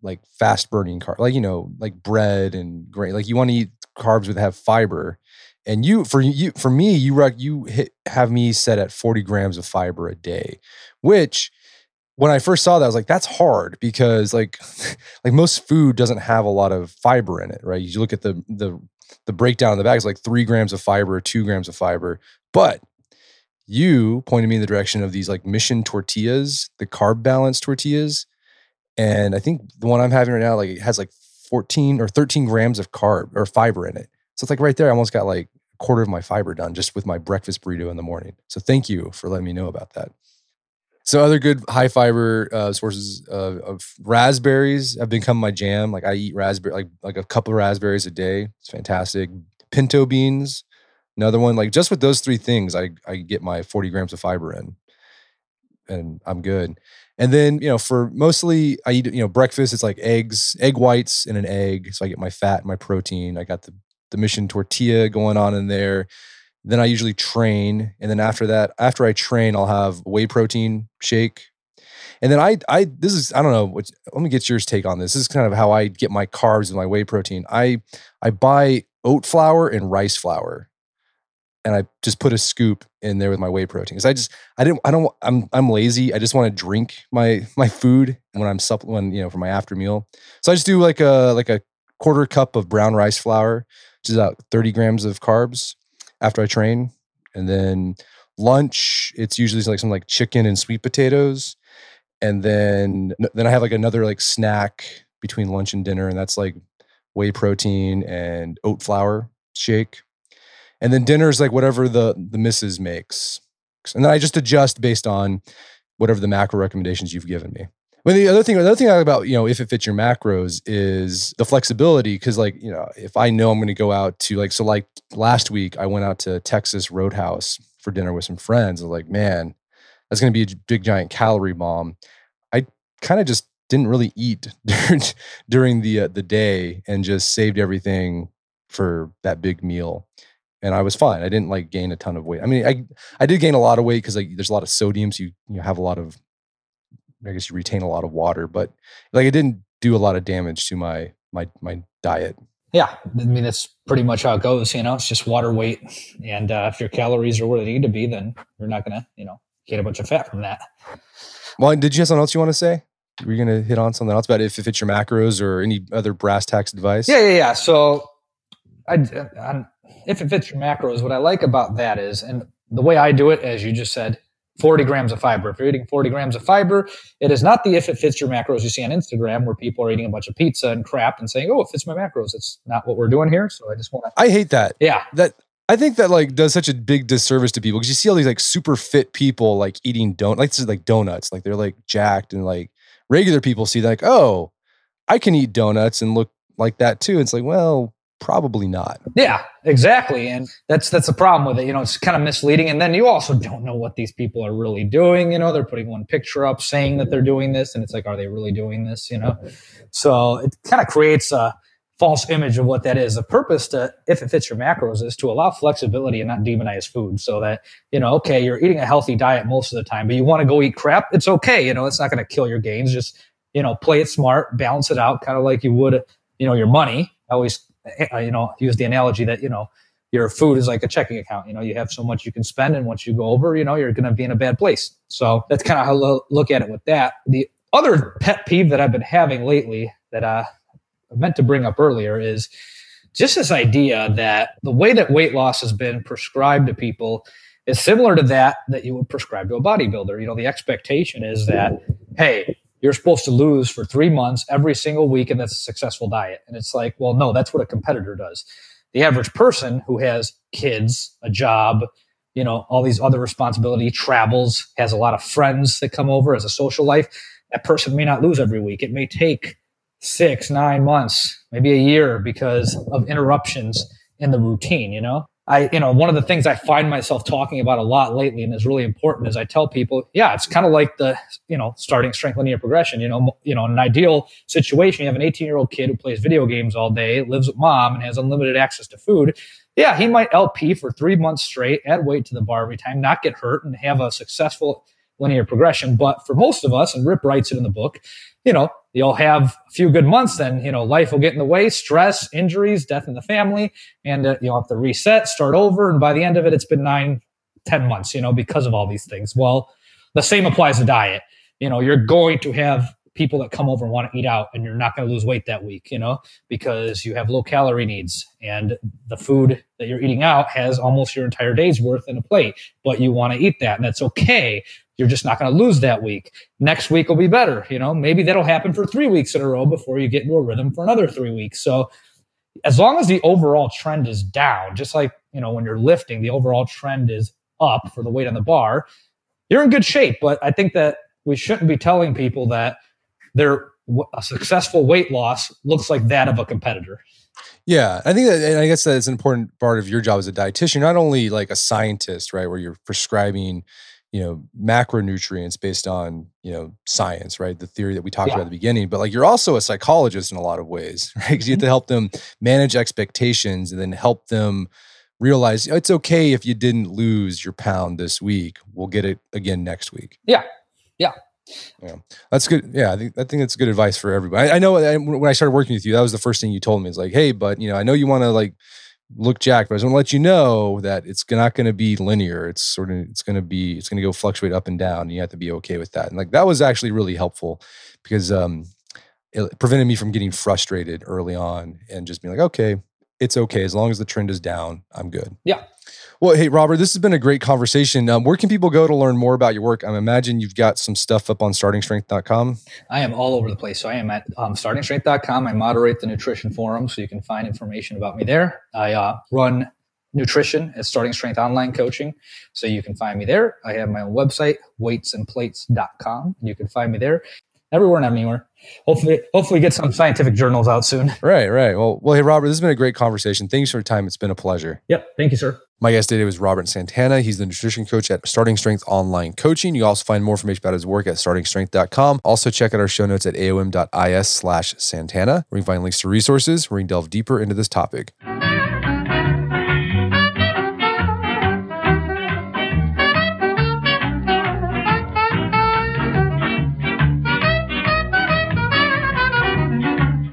[SPEAKER 1] like fast burning carbs, like you know, like bread and grain. Like you want to eat carbs that have fiber. And you for you for me, you you hit, have me set at 40 grams of fiber a day, which when I first saw that, I was like, that's hard because like like most food doesn't have a lot of fiber in it, right? You look at the the the breakdown in the bag is like three grams of fiber, two grams of fiber. But you pointed me in the direction of these like mission tortillas, the carb balance tortillas. And I think the one I'm having right now, like it has like 14 or 13 grams of carb or fiber in it. So it's like right there, I almost got like a quarter of my fiber done just with my breakfast burrito in the morning. So thank you for letting me know about that. So other good high fiber uh, sources of, of raspberries have become my jam. Like I eat raspberry, like like a couple of raspberries a day. It's fantastic. Pinto beans, another one. Like just with those three things, I I get my forty grams of fiber in, and I'm good. And then you know for mostly I eat you know breakfast. It's like eggs, egg whites, and an egg. So I get my fat, and my protein. I got the the mission tortilla going on in there. Then I usually train, and then after that, after I train, I'll have whey protein shake. And then I, I, this is, I don't know. Let me get yours take on this. This is kind of how I get my carbs and my whey protein. I, I buy oat flour and rice flour, and I just put a scoop in there with my whey protein. Because I just, I didn't, I don't, I'm, I'm lazy. I just want to drink my my food when I'm supp, when you know for my after meal. So I just do like a like a quarter cup of brown rice flour, which is about 30 grams of carbs after I train. And then lunch, it's usually like some like chicken and sweet potatoes. And then then I have like another like snack between lunch and dinner, and that's like whey protein and oat flour shake. And then dinner is like whatever the the missus makes. And then I just adjust based on whatever the macro recommendations you've given me. The other thing, the other thing I like about you know if it fits your macros is the flexibility because like you know if I know I'm going to go out to like so like last week I went out to Texas Roadhouse for dinner with some friends. I was like, man, that's going to be a big giant calorie bomb. I kind of just didn't really eat during during the uh, the day and just saved everything for that big meal. And I was fine. I didn't like gain a ton of weight. I mean, I I did gain a lot of weight because like there's a lot of sodium, so you you have a lot of I guess you retain a lot of water, but like it didn't do a lot of damage to my my my diet.
[SPEAKER 2] Yeah, I mean that's pretty much how it goes. You know, it's just water weight, and uh, if your calories are where they need to be, then you're not gonna, you know, get a bunch of fat from that.
[SPEAKER 1] Well, did you have something else you want to say? Were you going to hit on something else about if, if it's your macros or any other brass tacks advice?
[SPEAKER 2] Yeah, yeah, yeah. So, I, I, if it fits your macros, what I like about that is, and the way I do it, as you just said, 40 grams of fiber. If you're eating 40 grams of fiber, it is not the if it fits your macros you see on Instagram where people are eating a bunch of pizza and crap and saying, oh, it fits my macros. It's not what we're doing here. So I just want to.
[SPEAKER 1] I hate that.
[SPEAKER 2] Yeah.
[SPEAKER 1] That I think that like does such a big disservice to people because you see all these like super fit people like eating don't like this is like donuts like they're like jacked and like regular people see like oh I can eat donuts and look like that too. It's like well probably not.
[SPEAKER 2] Yeah, exactly. And that's that's the problem with it. You know, it's kind of misleading. And then you also don't know what these people are really doing. You know, they're putting one picture up saying that they're doing this, and it's like, are they really doing this? You know, so it kind of creates a false image of what that is. The purpose to, if it fits your macros, is to allow flexibility and not demonize food so that, you know, okay, you're eating a healthy diet most of the time, but you want to go eat crap. It's okay. You know, it's not going to kill your gains. Just, you know, play it smart, balance it out, kind of like you would, you know, your money. I always, you know, use the analogy that, you know, your food is like a checking account. You know, you have so much you can spend, and once you go over, you know, you're going to be in a bad place. So that's kind of how I look at it with that. The other pet peeve that I've been having lately that uh, I meant to bring up earlier is just this idea that the way that weight loss has been prescribed to people is similar to that that you would prescribe to a bodybuilder. You know, the expectation is that, hey, you're supposed to lose for three months every single week, and that's a successful diet. And it's like, well, no, that's what a competitor does. The average person who has kids, a job, you know, all these other responsibility, travels, has a lot of friends that come over as a social life, that person may not lose every week. It may take six, nine months, maybe a year because of interruptions in the routine, you know? I, you know, one of the things I find myself talking about a lot lately and is really important is I tell people, yeah, it's kind of like the, you know, starting strength linear progression. You know, you know, in an ideal situation, you have an 18 year old kid who plays video games all day, lives with mom, and has unlimited access to food. Yeah, he might LP for three months straight, add weight to the bar every time, not get hurt, and have a successful linear progression. But for most of us, and Rip writes it in the book, you know, you'll have a few good months, then, you know, life will get in the way, stress, injuries, death in the family, and uh, you'll have to reset, start over. And by the end of it, it's been nine, ten months, you know, because of all these things. Well, the same applies to diet. You know, you're going to have people that come over and want to eat out and you're not going to lose weight that week, you know, because you have low calorie needs and the food that you're eating out has almost your entire day's worth in a plate, but you want to eat that and that's okay. You're just not going to lose that week. Next week will be better. You know, maybe that'll happen for three weeks in a row before you get into a rhythm for another three weeks. So as long as the overall trend is down, just like, you know, when you're lifting, the overall trend is up for the weight on the bar, you're in good shape. But I think that we shouldn't be telling people that their a successful weight loss looks like that of a competitor.
[SPEAKER 1] Yeah, I think that, and I guess that is an important part of your job as a dietitian, not only like a scientist, right, where you're prescribing, you know, macronutrients based on you know science, right, the theory that we talked yeah. about at the beginning, but like you're also a psychologist in a lot of ways, right, because you have to mm-hmm. help them manage expectations and then help them realize it's okay if you didn't lose your pound this week. We'll get it again next week.
[SPEAKER 2] Yeah, yeah.
[SPEAKER 1] Yeah, that's good. Yeah, I think I think that's good advice for everybody. I, I know I, when I started working with you, that was the first thing you told me. It's like, hey, but you know, I know you want to like look jacked, but I just want to let you know that it's not going to be linear. It's sort of it's going to be it's going to go fluctuate up and down. And you have to be okay with that. And like that was actually really helpful because um, it prevented me from getting frustrated early on and just being like, okay, it's okay as long as the trend is down. I'm good.
[SPEAKER 2] Yeah.
[SPEAKER 1] Well, hey, Robert, this has been a great conversation. Um, where can people go to learn more about your work? I imagine you've got some stuff up on startingstrength.com.
[SPEAKER 2] I am all over the place. So I am at um, startingstrength.com. I moderate the nutrition forum, so you can find information about me there. I uh, run nutrition at Starting Strength Online Coaching. So you can find me there. I have my own website, weightsandplates.com. You can find me there everywhere and anywhere. Hopefully, hopefully get some scientific journals out soon.
[SPEAKER 1] Right, right. Well, well, hey, Robert, this has been a great conversation. Thanks for your time. It's been a pleasure.
[SPEAKER 2] Yep. Thank you, sir.
[SPEAKER 1] My guest today was Robert Santana. He's the nutrition coach at Starting Strength Online Coaching. You also find more information about his work at startingstrength.com. Also, check out our show notes at aom.is slash Santana, where you can find links to resources where you can delve deeper into this topic.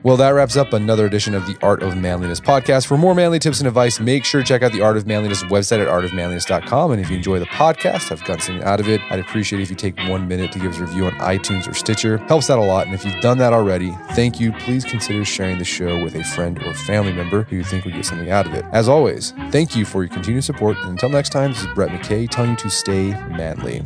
[SPEAKER 1] Well, that wraps up another edition of the Art of Manliness podcast. For more manly tips and advice, make sure to check out the Art of Manliness website at artofmanliness.com. And if you enjoy the podcast, have gotten something out of it, I'd appreciate it if you take one minute to give us a review on iTunes or Stitcher. Helps out a lot. And if you've done that already, thank you. Please consider sharing the show with a friend or family member who you think would get something out of it. As always, thank you for your continued support. And until next time, this is Brett McKay telling you to stay manly.